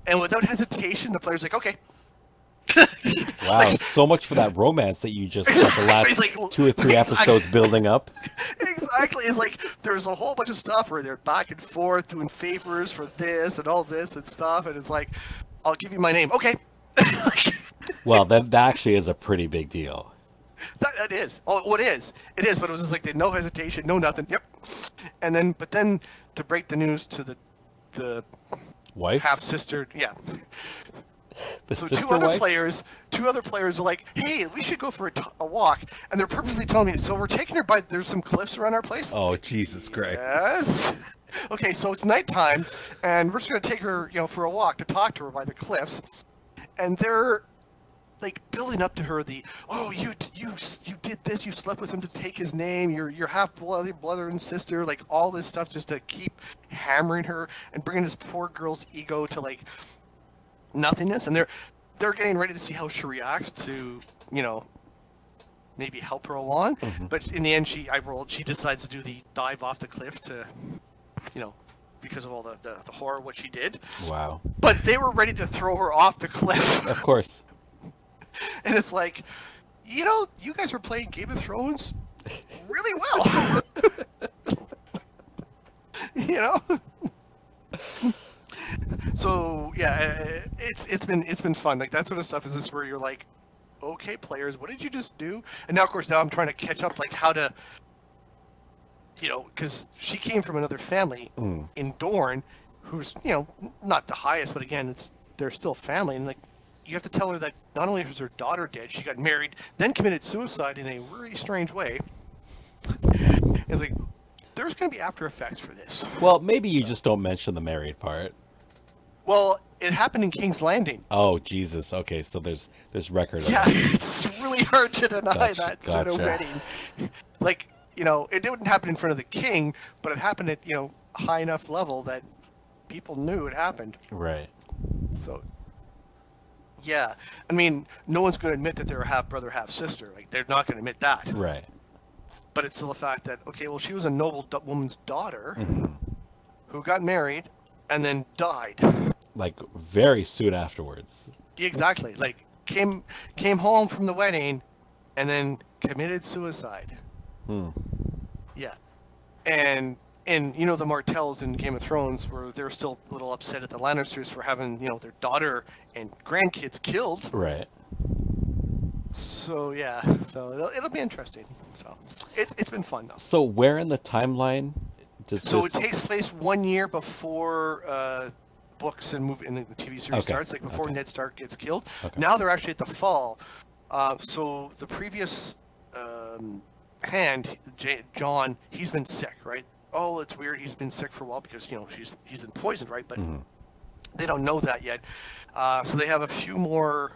And without hesitation, the player's like, "Okay." Wow, so much for that romance that you just spent the last like, two or three exactly. episodes building up. exactly. It's like there's a whole bunch of stuff where they're back and forth doing favors for this and all this and stuff, and it's like, I'll give you my name. Okay. Like, Well, that, that actually is a pretty big deal. that, that is. Oh, well, it is. It is. But it was just like they no hesitation, no nothing. Yep. And then, but then to break the news to the the Wife? half sister, yeah. The So two other wife? players, two other players are like, "Hey, we should go for a, t- a walk," and they're purposely telling me. So we're taking her by. There's some cliffs around our place. Oh, Jesus Christ. Yes. Okay, so it's nighttime, and we're just gonna take her, you know, for a walk to talk to her by the cliffs, and they're like building up to her the, oh, you you you did this, you slept with him to take his name, you're you're half brother and sister, like all this stuff just to keep hammering her and bringing this poor girl's ego to like nothingness, and they're they're getting ready to see how she reacts to, you know, maybe help her along. Mm-hmm. But in the end, she I rolled. She decides to do the dive off the cliff to, you know, because of all the, the, the horror what she did. Wow. But they were ready to throw her off the cliff, Of course. and it's like, you know, you guys were playing Game of Thrones really well. you know. So yeah, uh, it's it's been it's been fun. Like that sort of stuff is this where you're like, okay, players, what did you just do? And now, of course, now I'm trying to catch up, like how to, you know, because she came from another family Mm. in Dorne, who's you know not the highest, but again, it's they're still family, and like you have to tell her that not only was her daughter dead, she got married, then committed suicide in a really strange way. It's like there's going to be after effects for this. Well, maybe you just don't mention the married part. Well, it happened in King's Landing. Oh Jesus. Okay, so there's there's record of Yeah, it. it's really hard to deny Gotcha, that sort of gotcha. wedding. Like, you know, it didn't happen in front of the king, but it happened at, you know, high enough level that people knew it happened. Right. So, yeah. I mean, no one's going to admit that they're a half brother, half sister. Like, they're not going to admit that. Right. But it's still the fact that, okay, well, she was a noble do- woman's daughter Mm-hmm. who got married and then died. Like very soon afterwards. Exactly. Like came came home from the wedding, and then committed suicide. Hmm. Yeah, and and you know the Martells in Game of Thrones where they're still a little upset at the Lannisters for having you know their daughter and grandkids killed. Right. So yeah, so it'll, it'll be interesting. So it, it's been fun though. So where in the timeline does So this it takes place one year before uh, books and movie and the TV series Okay, starts, like before okay. Ned Stark gets killed. Okay. Now they're actually at the fall. Uh, so the previous um, hand, J- John, he's been sick, right? Oh, it's weird. He's been sick for a while because you know she's he's been poisoned, right? But Mm-hmm. they don't know that yet. Uh, so they have a few more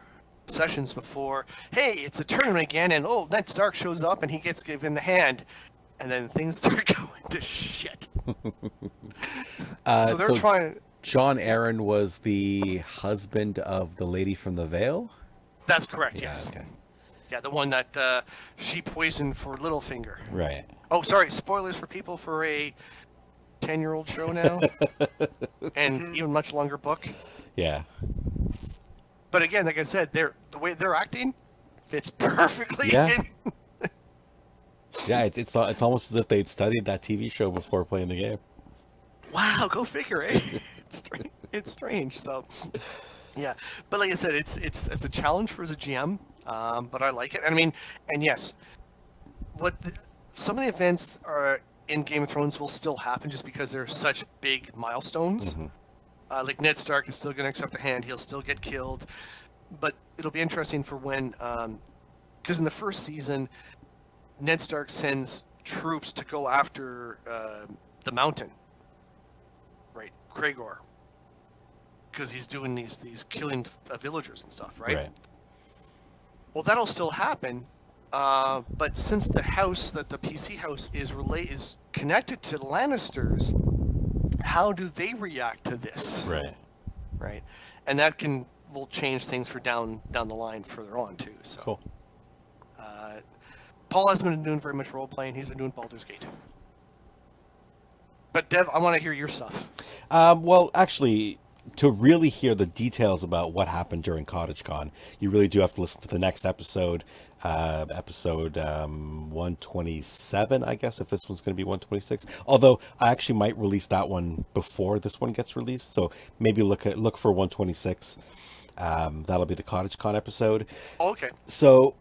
sessions before. Hey, it's a tournament again, and oh, Ned Stark shows up and he gets given the hand, and then things start going to shit. uh, so they're so trying. Jon Arryn was the husband of the lady from the Vale? That's correct. Yeah, yes. okay. Yeah, the one that uh, she poisoned for Littlefinger. Right. Oh, sorry. Spoilers for people for a ten-year-old show now, and even much longer book. Yeah. But again, like I said, they're the way they're acting fits perfectly. Yeah. in- Yeah, it's it's, it's almost as if they'd studied that TV show before playing the game. Wow, go figure, eh? It's strange. It's strange. So, yeah, but like I said, it's it's it's a challenge for the GM. Um, but I like it. And I mean, and yes, what the, some of the events are in Game of Thrones will still happen just because they're such big milestones. Uh, like Ned Stark is still going to accept a hand; he'll still get killed. But it'll be interesting for when, because in the first season, Ned Stark sends troops to go after uh, the Mountain right? Gregor, because he's doing these these killing uh, villagers and stuff, right? Right. Well, that'll still happen, uh, but since the house that the PC house is relate is connected to the Lannisters, how do they react to this, Right. right? And that can will change things for down down the line further on too. So, Cool. uh, Paul hasn't been doing very much role playing. He's been doing Baldur's Gate. But Dev, I want to hear your stuff. Um, well, actually, to really hear the details about what happened during CottageCon, you really do have to listen to the next episode, uh, episode um, 127, I guess, if this one's going to be 126. Although I actually might release that one before this one gets released, so maybe look at look for 126. Um, that'll be the CottageCon episode. Oh, okay. So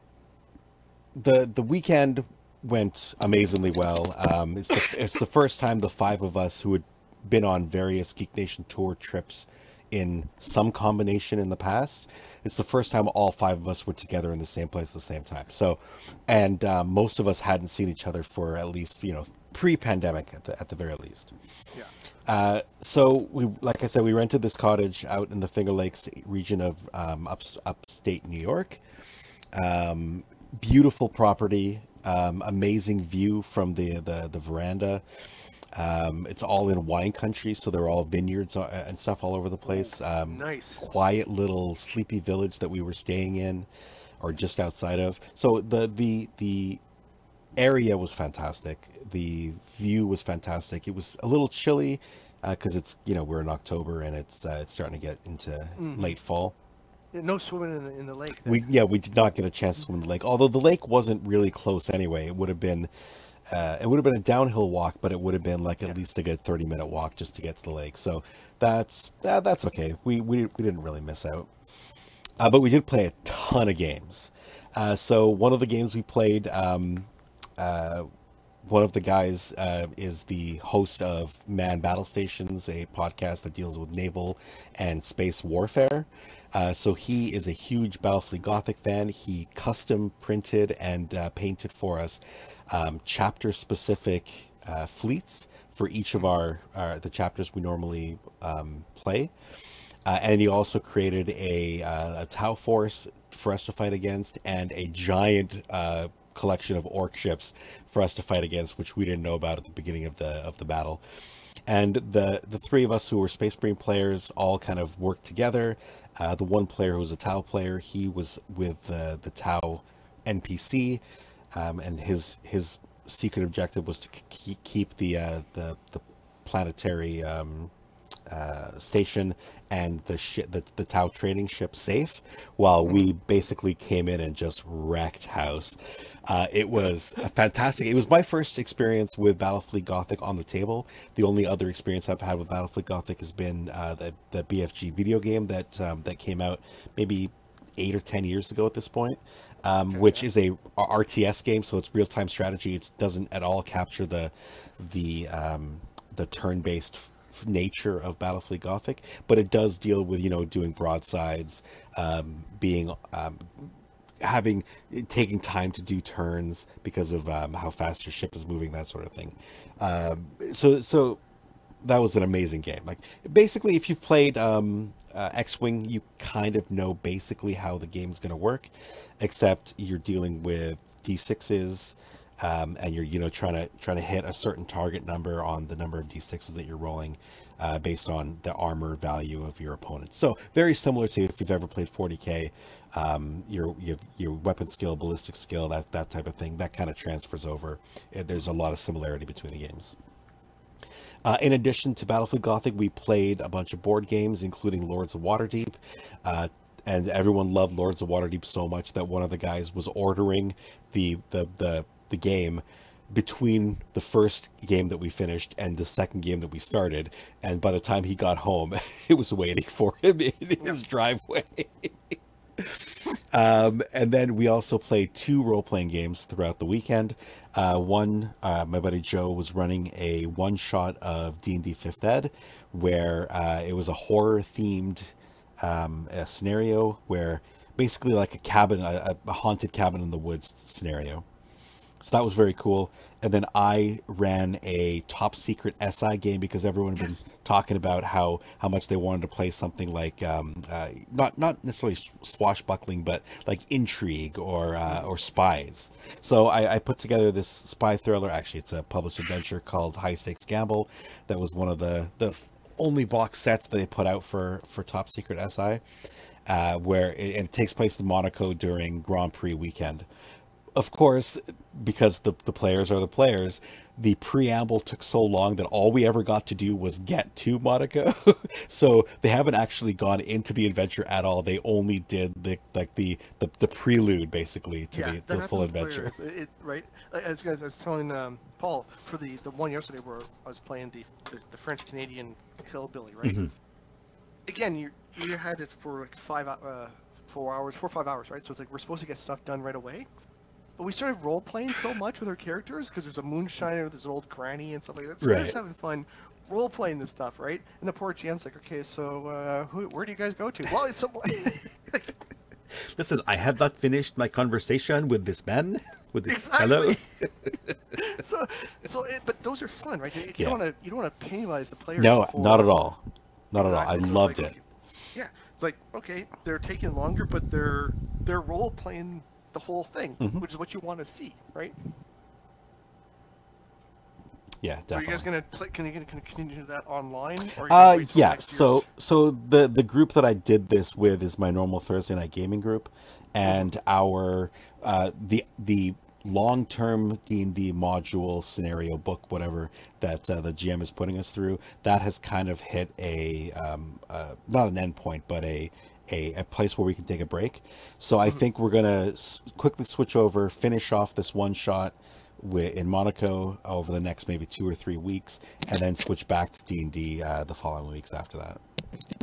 the the weekend went amazingly well. Um, it's the, it's the first time the five of us who had been on various Geek Nation tour trips in some combination in the past. It's the first time all five of us were together in the same place at the same time. So, and uh, most of us hadn't seen each other for at least you know pre-pandemic at the at the very least. Yeah. Uh, so we, like I said, we rented this cottage out in the Finger Lakes region of um, up, upstate New York. Um, beautiful property. Um, amazing view from the the, the veranda. Um, it's all in wine country, so they're all vineyards uh, and stuff all over the place. Um, Nice. quiet little sleepy village that we were staying in, or just outside of. So the the the area was fantastic. The view was fantastic. It was a little chilly because it's you know we're in October and it's uh, it's starting to get into late fall. Yeah, No swimming in the, in the lake. then. We yeah we did not get a chance to swim in the lake. Although the lake wasn't really close anyway. It would have been uh, it would have been a downhill walk, but it would have been like at least a good thirty minute walk just to get to the lake. So that's that, that's okay. We we we didn't really miss out. Uh, but we did play a ton of games. Uh, so one of the games we played, um, uh, one of the guys uh, is the host of Man Battle Stations, a podcast that deals with naval and space warfare. Uh, so he is a huge Battlefleet Gothic fan. He custom printed and uh, painted for us um, chapter specific uh, fleets for each of our uh, the chapters we normally um, play. Uh, and he also created a, uh, a Tau force for us to fight against and a giant collection of orc ships for us to fight against, which we didn't know about at the beginning of the of the battle. And the the three of us who were Space Marine players all kind of worked together. Uh, the one player who was a Tau player, he was with uh, the Tau NPC, um, and his his secret objective was to keep the uh, the the planetary um, uh, station and the ship, the, the Tau trading ship safe, while we basically came in and just wrecked house. Uh, it was a fantastic. It was my first experience with Battlefleet Gothic on the table. The only other experience I've had with Battlefleet Gothic has been uh, the the BFG video game that um, that came out maybe eight or ten years ago at this point, um, which is a RTS game, so it's real time strategy. It doesn't at all capture the the um, the turn based nature of Battlefleet Gothic, but it does deal with you know doing broadsides, um, being um, having taking time to do turns because of um, how fast your ship is moving, that sort of thing. Um, so so that was an amazing game. Like basically, if you've played um, uh, X-wing, you kind of know basically how the game's going to work, except you're dealing with d6s. Um, and you're you know trying to trying to hit a certain target number on the number of d6s that you're rolling uh, based on the armor value of your opponent. So very similar to if you've ever played 40k, um, your your your weapon skill, ballistic skill, that that type of thing, that kind of transfers over. There's a lot of similarity between the games. Uh, in addition to Battlefleet Gothic, we played a bunch of board games, including Lords of Waterdeep. Uh, and everyone loved Lords of Waterdeep so much that one of the guys was ordering the the the, the game between the first game that we finished and the second game that we started. And by the time he got home, it was waiting for him in his driveway. Um, and then we also played two role playing games throughout the weekend. Uh, one, uh, my buddy Joe was running a one shot of D and D Fifth Ed, where uh, it was a horror themed um, a scenario where basically like a cabin, a, a haunted cabin in the woods scenario. So that was very cool. And then I ran a top secret SI game because everyone had been talking about how, how much they wanted to play something like um, uh, not not necessarily swashbuckling, but like intrigue or uh, or spies. So I, I put together this spy thriller. Actually, it's a published adventure called High Stakes Gamble. That was one of the the only box sets that they put out for for top secret SI, uh, where it, it takes place in Monaco during Grand Prix weekend of course, because the the players are the players, the preamble took so long that all we ever got to do was get to Monaco. so they haven't actually gone into the adventure at all. They only did the like the the, the prelude basically to yeah, the, the full adventure. It, it- right? As guys, I was telling um, Paul for the the one yesterday where I was playing the the, the French Canadian hillbilly, right? Mm-hmm. Again, you you had it for like five uh, four hours, four or five hours, right? So it's like we're supposed to get stuff done right away. But we started role playing so much with our characters because there's a moonshiner, there's an old granny and stuff like that. So we're just having fun role playing this stuff, right? And the poor GM's like, okay, so uh, who, where do you guys go to? Well, it's some, Listen, I have not finished my conversation with this man. With this fellow. So, so, it, but those are fun, right? You, you Yeah. don't want to, you don't want to penalize the players. No, for- not at all. Not at all. I loved like, it. okay, Yeah, it's like okay, they're taking longer, but they're they're role playing the whole thing, Mhm. which is what you want to see, right? Yeah, So are you guys gonna play, can you gonna continue that online? Or are you Uh, yeah. So, so the the group that I did this with is my normal Thursday night gaming group, and our uh, the the long term D and D module scenario book, whatever that uh, the GM is putting us through, that has kind of hit a um, uh, not an endpoint, but a a, a place where we can take a break. So I think we're gonna s- quickly switch over, finish off this one shot wi- in Monaco over the next maybe two or three weeks, and then switch back to D and D uh, the following weeks after that.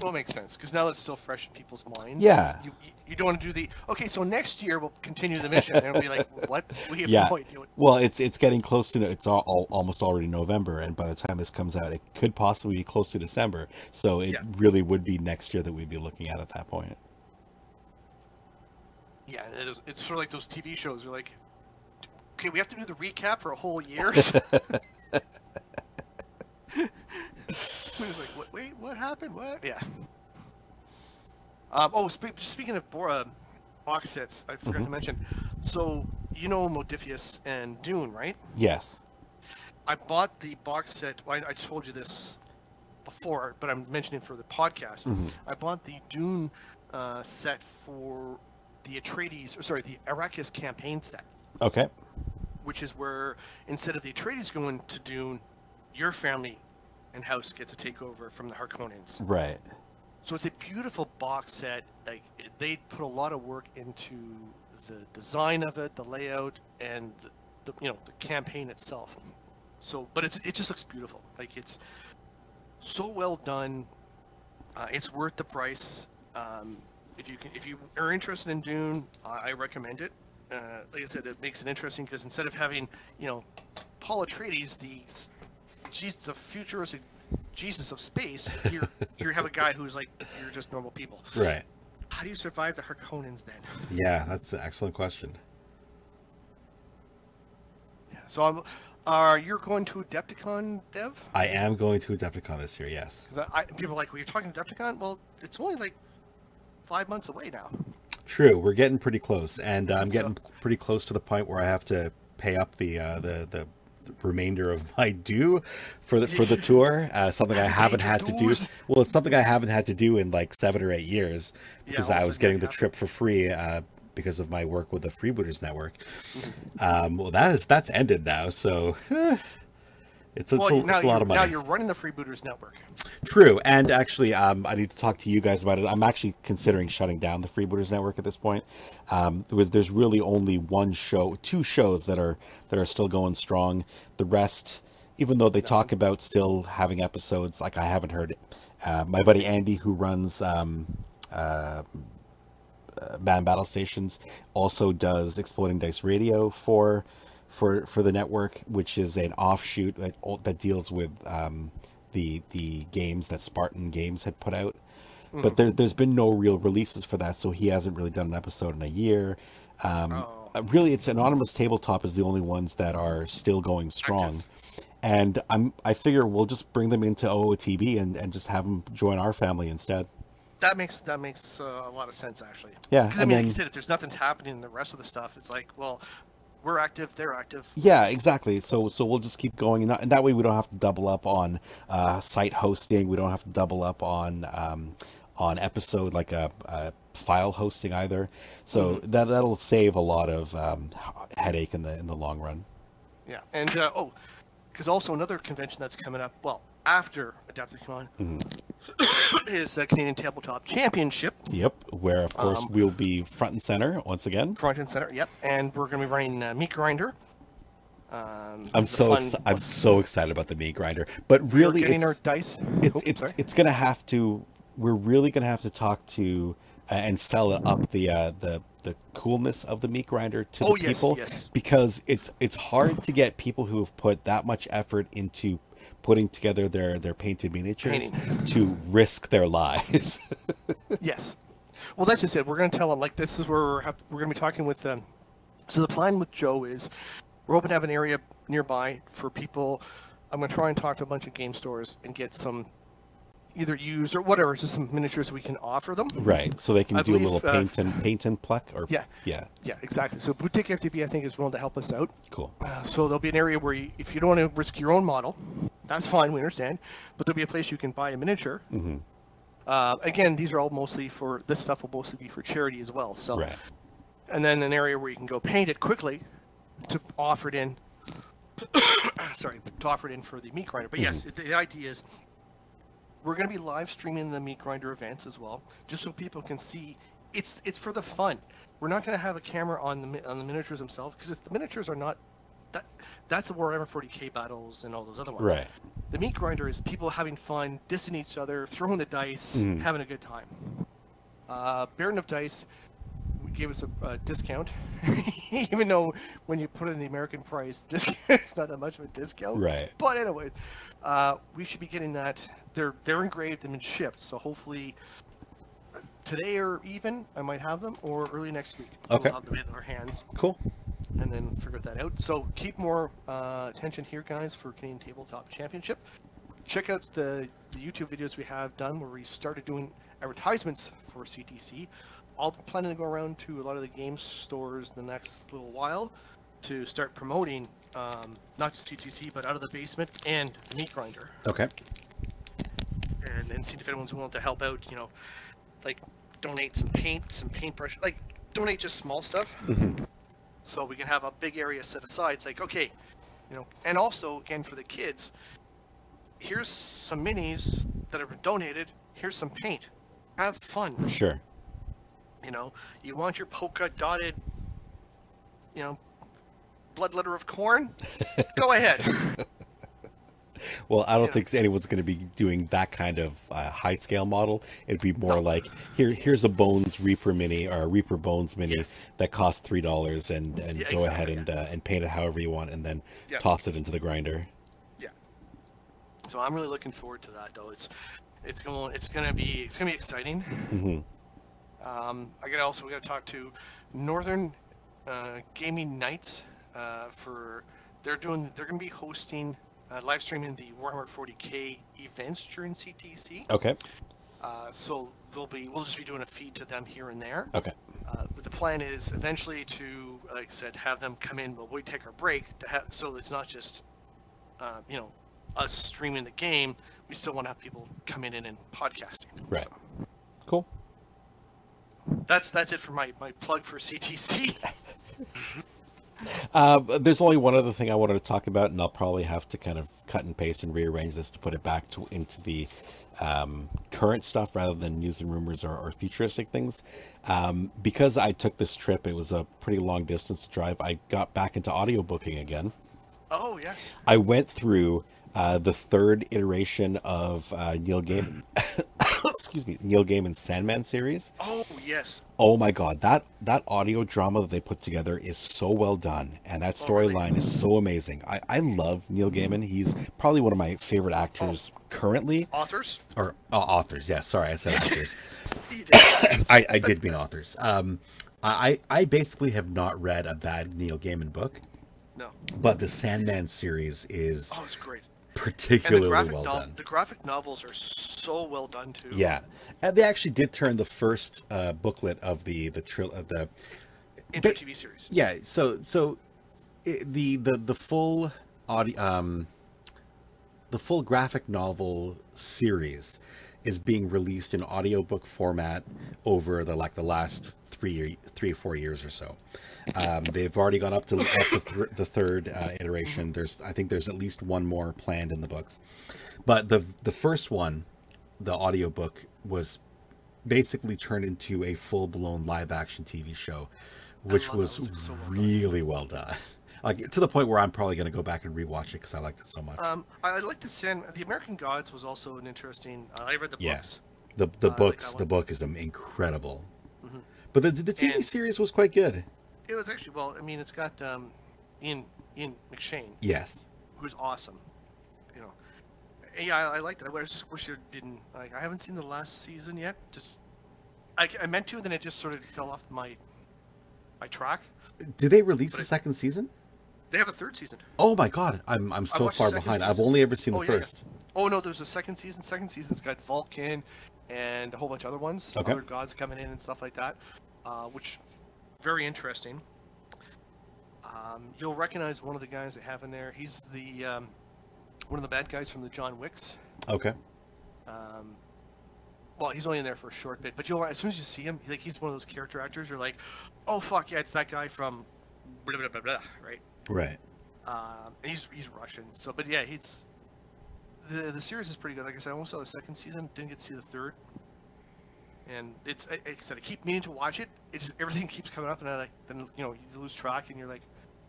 well, it makes sense because now it's still fresh in people's minds. Yeah. You, you, don't want to do the okay. So next year we'll continue the mission, and we'll be like, what? We have Yeah. no idea. What, Well, it's it's getting close to it's all, all, almost already November, and by the time this comes out, it could possibly be close to December. So it Yeah. really would be next year that we'd be looking at at that point. yeah, it is, it's sort of like those TV shows. You're like, okay, we have to do the recap for a whole year. It's like, what, wait, what happened? What? Yeah. Um, oh, spe- speaking of Bora box sets, I forgot to mention. So you know Modiphius and Dune, right? Yes. I bought the box set. I, I told you this before, but I'm mentioning for the podcast. I bought the Dune uh, set for the Atreides, or sorry, the Arrakis campaign set, Okay. which is where instead of the Atreides going to Dune, your family and house gets a takeover from the Harkonnens. Right. So it's a beautiful box set. Like they put a lot of work into the design of it, the layout, and the, the you know the campaign itself. So, but it's it just looks beautiful. Like it's so well done. Uh, it's worth the price. Um, if you can, if you are interested in Dune, I recommend it. Uh, like I said, it makes it interesting because instead of having you know Paul Atreides, the Jesus, the futuristic Jesus of space, you you have a guy who's like you're just normal people. Right. How do you survive the Harkonnens then? Yeah, that's an excellent question. Yeah. So I'm. Are you going to Adepticon, Dev? I am going to Adepticon this year. Yes. I, people are like, well, you're talking Adepticon. Well, it's only like five months away now. True. We're getting pretty close, and uh, I'm So- getting pretty close to the point where I have to pay up the uh, the the remainder of my due for the for the tour. Uh, something I haven't had to do. Well, it's something I haven't had to do in like seven or eight years because of I was getting the trip for free uh, because of my work with the Freebooters Network. Um, well, that is that's ended now, so it's, it's, Well, a, it's a lot of money. now you're running the Freebooters Network. True, and actually, um, I need to talk to you guys about it. I'm actually considering shutting down the Freebooters Network at this point. Um, there was, there's really only one show, two shows that are that are still going strong. The rest, even though they talk about still having episodes, like I haven't heard it. Uh, my buddy Andy, who runs um, uh, uh, Man Battle Stations, also does Exploding Dice Radio for for for the network, which is an offshoot that that deals with um, the the games that Spartan Games had put out. But there, there's been no real releases for that, so he hasn't really done an episode in a year. Um, Oh. uh, Really, it's Anonymous Tabletop is the only ones that are still going strong. And I'm I figure we'll just bring them into OOTB and, and just have them join our family instead. That makes that makes uh, a lot of sense actually. Yeah, Because I mean, like then- you said, if there's nothing's happening in the rest of the stuff, it's like, well, we're active, they're active. Yeah, exactly. So so we'll just keep going, and, that, and that way we don't have to double up on uh, site hosting. We don't have to double up on um, on episode like a, a file hosting either. So that that'll save a lot of um, headache in the in the long run. Yeah, and uh, oh, because also another convention that's coming up. Well, after Adepticon is uh, Canadian Tabletop Championship, Yep. Where of course Um, we'll be front and center once again. front and center. Yep, and we're going to be running uh, Meat Grinder. Um, I'm so fun- ex- I'm so excited about the meat grinder, but really getting our it's, dice. it's Oh, it's it's gonna have to. We're really gonna have to talk to uh, and sell it up the uh, the the coolness of the meat grinder to Oh, the yes, people yes. because it's it's hard to get people who have put that much effort into putting together their their painted miniatures Painting. to risk their lives. Yes. Well, that's just it. We're going to tell them like this is where we're have, we're going to be talking with them. So the plan with Joe is we're hoping to have an area nearby for people. I'm going to try and talk to a bunch of game stores and get some either use or whatever. Just some miniatures we can offer them. Right. So they can I do a believe, little uh, paint and paint and pluck or Yeah. Yeah. Yeah, exactly. So Boutique FTP, I think, is willing to help us out. Cool. Uh, so there'll be an area where, you, if you don't want to risk your own model, that's fine. We understand. But there'll be a place you can buy a miniature. Mm-hmm. Uh, again, these are all mostly for this stuff will mostly be for charity as well. So, Right. and then an area where you can go paint it quickly to offer it in. sorry, to offer it in for the meat grinder. But yes, the idea is we're going to be live streaming the meat grinder events as well, just so people can see. It's it's for the fun. We're not going to have a camera on the on the miniatures themselves because the miniatures are not. That that's the Warhammer 40k battles and all those other ones. Right. The meat grinder is people having fun, dissing each other, throwing the dice, Mhm. having a good time. Uh, Baron of Dice gave us a, a discount, even though when you put it in the American price, discount it's not that much of a discount. Right. But anyway, uh, we should be getting that. They're they're engraved and shipped, so hopefully today or even I might have them, or early next week. Okay. We'll have them in our hands Cool. and then figure that out. So keep more uh, attention here, guys, for Canadian Tabletop Championship. Check out the, the YouTube videos we have done where we started doing advertisements for CTC. I'll be planning to go around to a lot of the game stores the next little while to start promoting um, not just CTC but out of the basement and the meat grinder, Okay. and then see if anyone's willing to help out. You know, like donate some paint, some paintbrush, like donate just small stuff so we can have a big area set aside. It's like, okay, you know, and also again for the kids, here's some minis that have been donated. Here's some paint. Have fun. Sure. You know, you want your polka dotted, you know, blood letter of Khorne? Go ahead. Well, I don't Yeah. think anyone's going to be doing that kind of uh, high scale model. It'd be more like here, here's a Bones Reaper mini or a Reaper Bones mini Yes. that costs three dollars, and and Yeah, go ahead exactly, and uh, and paint it however you want, and then Yeah. toss it into the grinder. Yeah. So I'm really looking forward to that, though. It's it's going it's gonna be it's gonna be exciting. hmm Um, I got also we got to talk to Northern uh, Gaming Nights uh, for they're doing they're going to be hosting uh, live streaming the Warhammer 40k events during CTC. Okay. Uh, so they'll be we'll just be doing a feed to them here and there. Okay. Uh, but the plan is eventually to, like I said, have them come in while we take our break to have so it's not just uh, you know us streaming the game. We still want to have people coming in and podcasting. Right. So Cool. that's that's it for my, my plug for CTC. Uh, there's only one other thing I wanted to talk about, and I'll probably have to kind of cut and paste and rearrange this to put it back to into the um, current stuff rather than news and rumors or, or futuristic things. Um, because I took this trip, it was a pretty long distance drive. I got back into audiobooking again. oh yes. I went through uh, the third iteration of uh, Neil Gaiman. excuse me, Neil Gaiman's Sandman series. Oh yes. Oh my god, that that audio drama that they put together is so well done, and that Oh, really? storyline is so amazing. I, I love Neil Gaiman. He's probably one of my favorite actors currently, Authors. or uh, authors. Yes, sorry, I said actors. I, I did mean authors. Um, I I basically have not read a bad Neil Gaiman book, no. but the Sandman series is Oh, it's great. Particularly the graphic well nov- done. the graphic novels are so well done too. Yeah, and they actually did turn the first uh, booklet of the the trill of the Into TV series. Yeah, so so i the the the full audio um the full graphic novel series is being released in audiobook format over the like the last three three or four years or so. Um, they've already gone up to up to th- the third uh, iteration. There's I think there's at least one more planned in the books, but the the first one, the audiobook was basically turned into a full blown live action TV show, which was those. It's so well really well done. Like to the point where I'm probably going to go back and rewatch it because I liked it so much. Um, I, I like the Sand. The American Gods was also an interesting. Uh, I read the Yeah. books. the the like books the book is um, incredible, but the the TV And- series was quite good. It was actually well. I mean, it's got um, Ian Ian McShane, Yes. who's awesome. You know, yeah, I, I liked it. I just wish it didn't. Like, I haven't seen the last season yet. Just, I, I meant to, and then it just sort of fell off my my track. Did they release But the it- second season? They have a third season. Oh my god, I'm I'm so far behind. I've only ever seen the Oh, yeah, yeah. first. Oh no, there's a second season. Second season's got Vulcan and a whole bunch of other ones, Okay. other gods coming in and stuff like that, uh, which very interesting. Um, you'll recognize one of the guys they have in there. He's the um, one of the bad guys from the John Wicks. Okay. Um, well, he's only in there for a short bit, but you'll as soon as you see him, like he's one of those character actors. You're like, oh fuck yeah, it's that guy from blah blah blah blah, right? Right. Um, and he's he's Russian. So, but yeah, he's the the series is pretty good. Like I said, I almost saw the second season, didn't get to see the third. And it's like I said, I keep meaning to watch it. It just everything keeps coming up, and I like then you know you lose track, and you're like,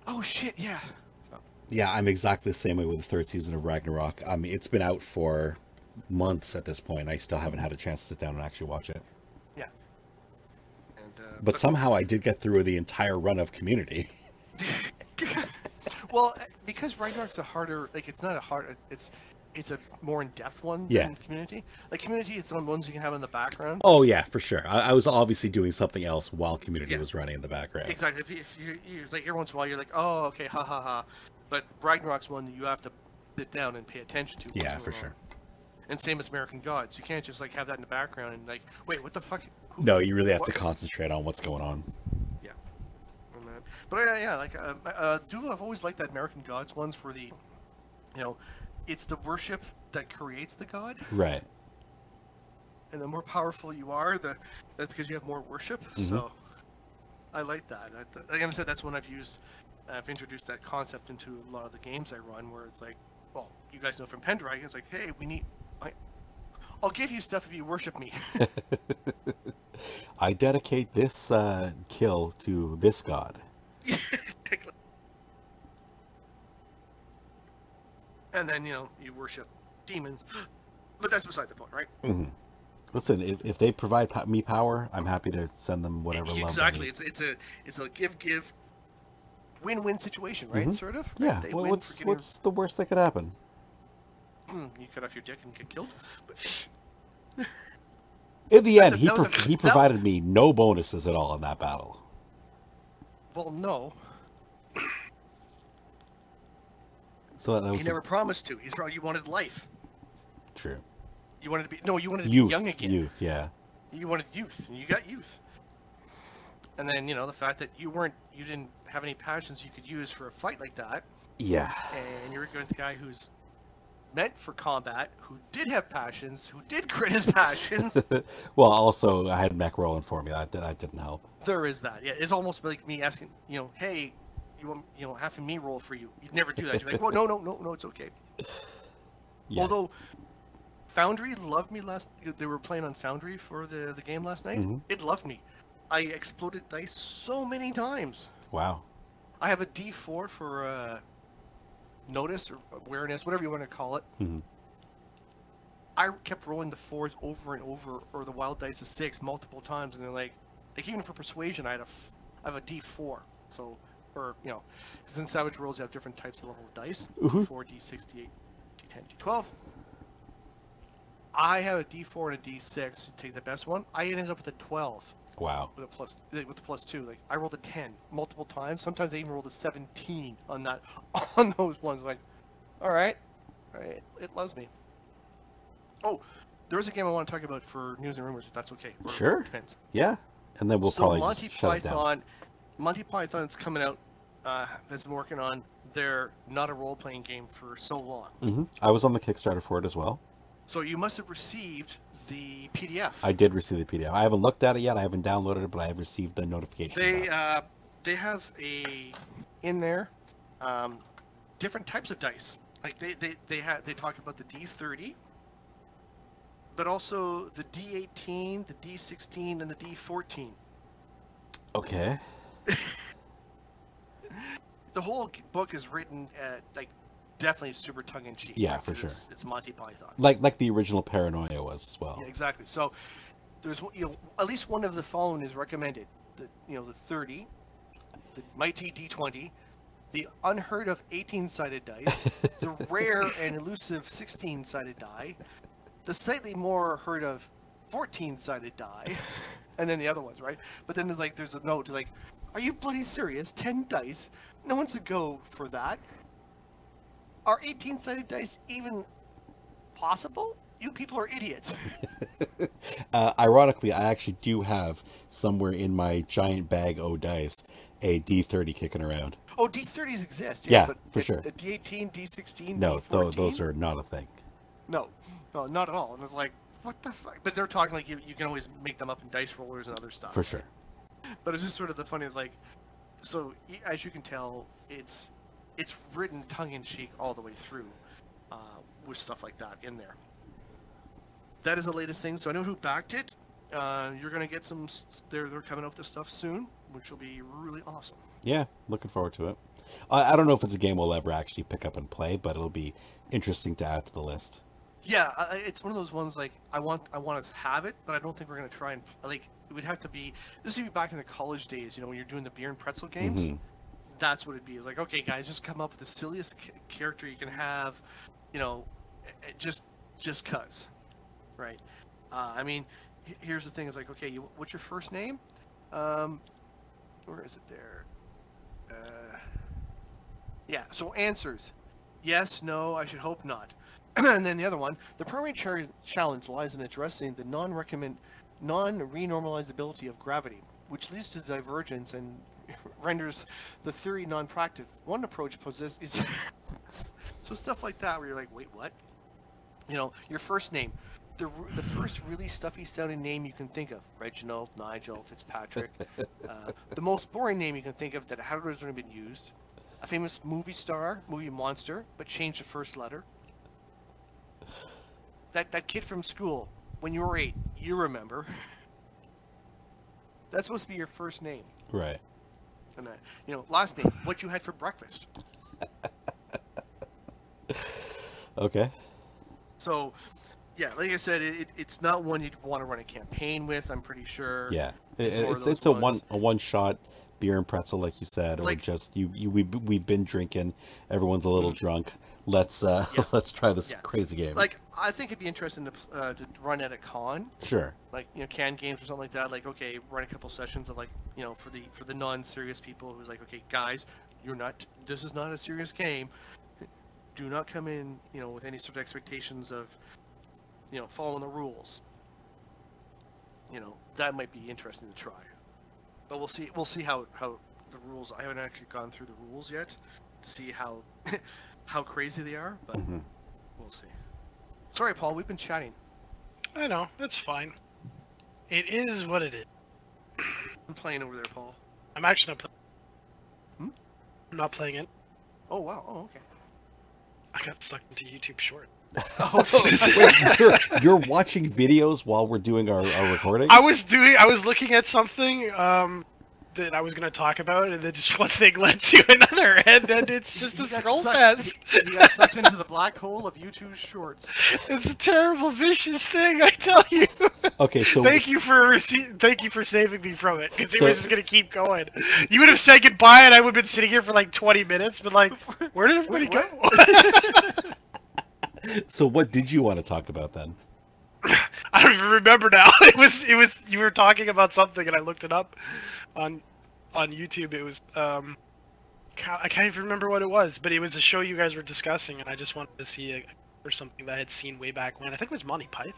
oh shit, yeah. So, Yeah, I'm exactly the same way with the third season of Ragnarok. I mean, it's been out for months at this point. I still haven't had a chance to sit down and actually watch it. yeah. And, uh, But somehow I did get through the entire run of Community. well, because Ragnarok's a harder, like it's not a hard, it's it's a more in depth one Yeah. than Community. Like Community, it's one ones you can have in the background. Oh yeah, for sure. I, I was obviously doing something else while Community Yeah. was running in the background. Exactly. If if you, you like every once in a while, you're like, oh, okay, ha ha ha. But Ragnarok's one you have to sit down and pay attention to. Yeah, for while. sure. And same as American Gods, you can't just like have that in the background and like, wait, what the fuck? Who- No, you really have what- to concentrate on what's going on. Yeah. Oh. But yeah, yeah, like, uh, uh, do I've always liked that American Gods ones for the, you know, it's the worship that creates the god, Right. and the more powerful you are, the that's because you have more worship. Mm-hmm. So, I like that. I, like I said, that's when I've used, I've introduced that concept into a lot of the games I run, where it's like, well, you guys know from Pendragon, it's like, hey, we need, I, I'll give you stuff if you worship me. I dedicate this uh, kill to this god. and then you know you worship demons, but that's beside the point, right? Listen, if, if they provide po- me power, I'm happy to send them whatever they exactly. It's it's a it's a give give win win situation, right? Mhm. Sort of. right? Yeah. They Well, what's getting- what's the worst that could happen? Hmm, you cut off your dick and get killed. But In the end, a- he pro- a- he that- provided me no bonuses at all in that battle. well, no, So that, that he was never promised to. He's wrong. Oh, you wanted life. true. You wanted to be no. You wanted to Youth, be young again. youth, yeah. You wanted youth, and you got youth. And then you know the fact that you weren't, you didn't have any passions you could use for a fight like that, Yeah. and you're going with the guy who's meant for combat, who did have passions, who did crit his passions. well, also I had mech rolling for me. That that didn't help. there is that. Yeah, it's almost like me asking, you know, hey, you want, you know, half having me roll for you. You'd never do that. You're like, well, no, no, no, no, it's okay. Yeah. Although Foundry loved me last. They were playing on Foundry for the the game last night. Mhm. It loved me. I exploded dice so many times. wow. I have a D4 for uh, notice or awareness, whatever you want to call it. Mhm. I kept rolling the fours over and over, or the wild dice a six multiple times, and then like, like even for persuasion, I had a, f- I have a D4. So, or you know, because in Savage Worlds you have different types of level of dice: Mhm. D4, D6, D8, D10, D12. I have a D4 and a D6. to Take the best one. I ended up with a 12 Wow. with a plus with the plus two. Like I rolled a ten multiple times. Sometimes I even rolled a seventeen on that on those ones. Like, all right, all right, it loves me. Oh, there is a game I want to talk about for news and rumors, if that's okay. Sure. Depends. Yeah. And then we'll so probably Monty just shut it down. Python, Monty Python's coming out. Uh, has been working on their not a role playing game for so long. hmm I was on the Kickstarter for it as well. So you must have received the PDF. I did receive the PDF. I haven't looked at it yet. I haven't downloaded it, but I have received the notification. They uh, they have a in there um, different types of dice. Like they they they have they talk about the D30, but also the D18, the D16, and the D14. Okay. The whole book is written at like definitely super tongue in cheek. Yeah, for It's, it's Monty Python. Like like the original Paranoia was as well. Yeah, exactly. So there's you know at least one of the following is recommended. The you know the 30, the mighty D20, the unheard of 18-sided dice, the rare and elusive 16-sided die, the slightly more heard of 14-sided die, and then the other ones, right? But then there's like there's a note to like, are you bloody serious? 10 dice? No one's to go for that. Are 18-sided dice even possible? You people are idiots. Uh, ironically, I actually do have somewhere in my giant bag o dice a D30 kicking around. oh, D30s exist. Yes, Yeah, but for the, sure. The D18, D16, No, D14, tho- those are not a thing. no, no, not at all. And it's like, what the fuck? But they're talking like you, you can always make them up in dice rollers and other stuff. For sure. But it's just sort of the funny is like, so as you can tell, it's it's written tongue in cheek all the way through, uh, with stuff like that in there. That is the latest thing. So I know who backed it. Uh, you're gonna get some. They're they're coming out with this stuff soon, which will be really awesome. Yeah, looking forward to it. I, I don't know if it's a game we'll ever actually pick up and play, but it'll be interesting to add to the list. Yeah, it's one of those ones like I want I want to have it, but I don't think we're gonna try and like it would have to be. This would be back in the college days, you know, when you're doing the beer and pretzel games. Mhm. That's what it'd be. It's like, okay, guys, just come up with the silliest character you can have, you know, just just cuz, right? Uh, I mean, here's the thing: it's like, okay, you, what's your first name? Um, where is it there? Uh, yeah. So answers: yes, no. I should hope not. and then the other one, the primary challenge lies in addressing the non-recommend, non-renormalizability of gravity, which leads to divergence and renders the theory non-practical. One approach poses is so stuff like that, where you're like, wait, what? You know, your first name, the r- the first really stuffy sounding name you can think of, Reginald, Nigel, Fitzpatrick. uh, the most boring name you can think of that has already been used. A famous movie star, movie monster, but changed the first letter. That that kid from school, when you were eight, you remember. That's supposed to be your first name, Right. and uh, you know, last name, what you had for breakfast. Okay. So, yeah, like I said, it, it, it's not one you'd want to run a campaign with. I'm pretty sure. Yeah. It's It- it's it's a one a one shot beer and pretzel, like you said, or Like- just you you we we've been drinking. Everyone's a little drunk. Let's uh. Yeah. let's try this Yeah. crazy game. Like I think it'd be interesting to uh, to run at a con, sure. like you know, can games or something like that. Like okay, run a couple sessions of like you know for the for the non-serious people who's like okay, guys, you're not. This is not a serious game. Do not come in, you know, with any sort of expectations of, you know, following the rules. You know, that might be interesting to try. But we'll see. We'll see how how the rules. I haven't actually gone through the rules yet to see how how crazy they are, but Mhm. we'll see. Sorry, Paul. We've been chatting. I know that's fine. It is what it is. I'm playing over there, Paul. I'm actually not. playing. Hmm? I'm not playing it. Oh wow. Oh okay. I got sucked into YouTube Short. Wait, you're, you're watching videos while we're doing our, our recording? I was doing. I was looking at something um, that I was going to talk about, and then just one thing led to another, and then it's just a scroll sucked- fest. You got sucked into the black hole of YouTube Shorts. It's a terrible, vicious thing. I tell you. okay, so thank you for rece- thank you for saving me from it, because it So- was just going to keep going. You would have said goodbye, and I would have been sitting here for like 20 minutes, but like, where did everybody Wait, go? so what did you want to talk about then? I don't even remember now. It was it was you were talking about something and I looked it up on on YouTube. It was um I can't even remember what it was, but it was a show you guys were discussing, and I just wanted to see a, or something that I had seen way back when. I think it was Monty Python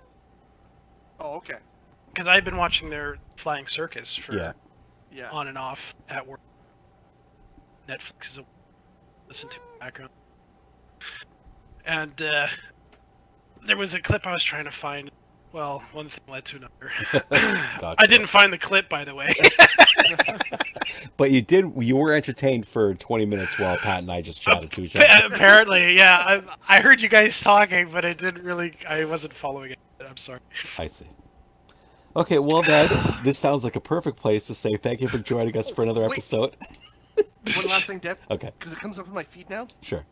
Oh okay. because I had been watching their Flying Circus for Yeah. Yeah. on and off at work. Netflix is a listen to background, and uh, there was a clip I was trying to find. Well, one thing led to another. Gotcha. I didn't find the clip, by the way. But you did. You were entertained for 20 minutes while Pat and I just chatted to each other. Apparently, yeah. I, I heard you guys talking, but I didn't really. I wasn't following it. I'm sorry. I see. Okay, well then, this sounds like a perfect place to say thank you for joining us for another Wait. episode. One last thing, Dev, Okay, because it comes up in my feed now. sure.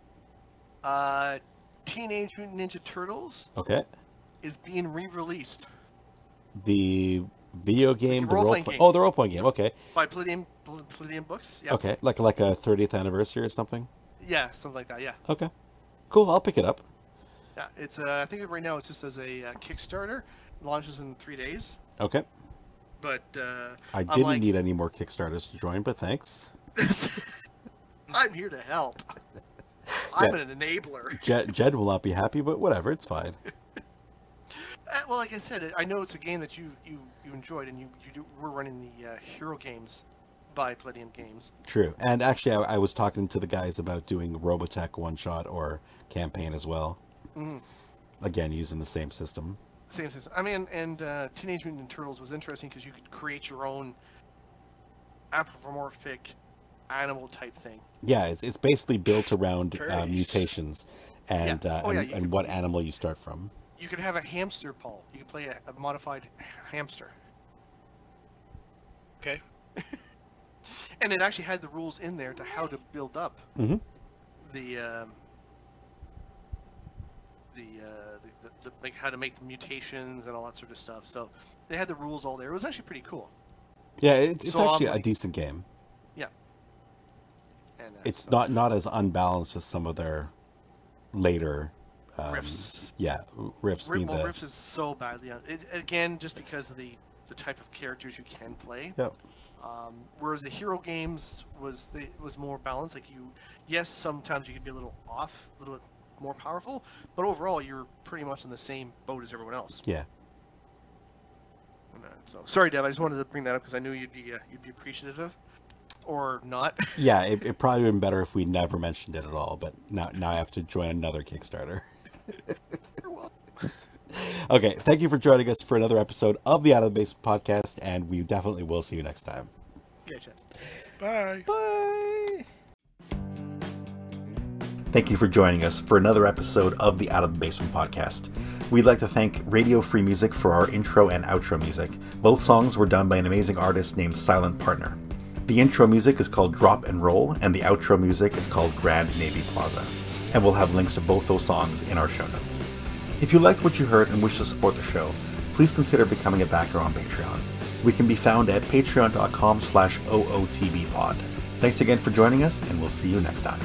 Uh, Teenage Mutant Ninja Turtles Okay. Is being re-released The video game, the role role-playing play. game. Oh, the role playing game. Okay. by Palladium Pall- Palladium Books. Yeah. Okay, like like a 30th anniversary or something. Yeah, something like that. Yeah. Okay. Cool. I'll pick it up. Yeah. It's uh, I think right now it's just as a uh, Kickstarter. It launches in three days. Okay. But uh, I didn't need any more Kickstarters to join, but thanks. I'm here to help. I'm Yeah. an enabler. Jed, Jed will not be happy, but whatever, it's fine. well, like I said, I know it's a game that you you, you enjoyed, and you you do, we're running the uh, Hero Games by Palladium Games. True. And actually, I, I was talking to the guys about doing Robotech one shot or campaign as well. Mhm. Again, using the same system. Same system. I mean, and uh, Teenage Mutant Ninja Turtles was interesting because you could create your own anthropomorphic animal type thing. Yeah, it's, it's basically built around uh, mutations and Yeah. uh, Oh, yeah, and, and could- what animal you start from. You could have a hamster, Paul. You could play a, a modified hamster, Okay. and it actually had the rules in there to how to build up hmm the um, the, uh, the, the, the like how to make the mutations and all that sort of stuff. So they had the rules all there. It was actually pretty cool. Yeah, it, it's So, actually a decent game. Yeah. And uh, It's so- not not as unbalanced as some of their later um, Rifts. Yeah, Rifts being well, the Rifts is so badly on it, again just because of the the type of characters you can play. Yep. Um, whereas the hero games was the was more balanced. Like you, yes, sometimes you could be a little off, a little bit more powerful, but overall you're pretty much in the same boat as everyone else. yeah. Uh, So sorry, Dev. I just wanted to bring that up because I knew you'd be uh, you'd be appreciative, or not. Yeah, it, it probably would have been better if we never mentioned it at all, but now now I have to join another Kickstarter. You're welcome. Okay, thank you for joining us for another episode of the Out of the Basement podcast, and we definitely will see you next time. Gotcha. Bye. Bye. Thank you for joining us for another episode of the Out of the Basement podcast. We'd like to thank Radio Free Music for our intro and outro music. Both songs were done by an amazing artist named Silent Partner. The intro music is called Drop and Roll, and the outro music is called Grand Navy Plaza. And we'll have links to both those songs in our show notes. If you liked what you heard and wish to support the show, please consider becoming a backer on Patreon. We can be found at patreon.com slash ootbpod. Thanks again for joining us, and we'll see you next time.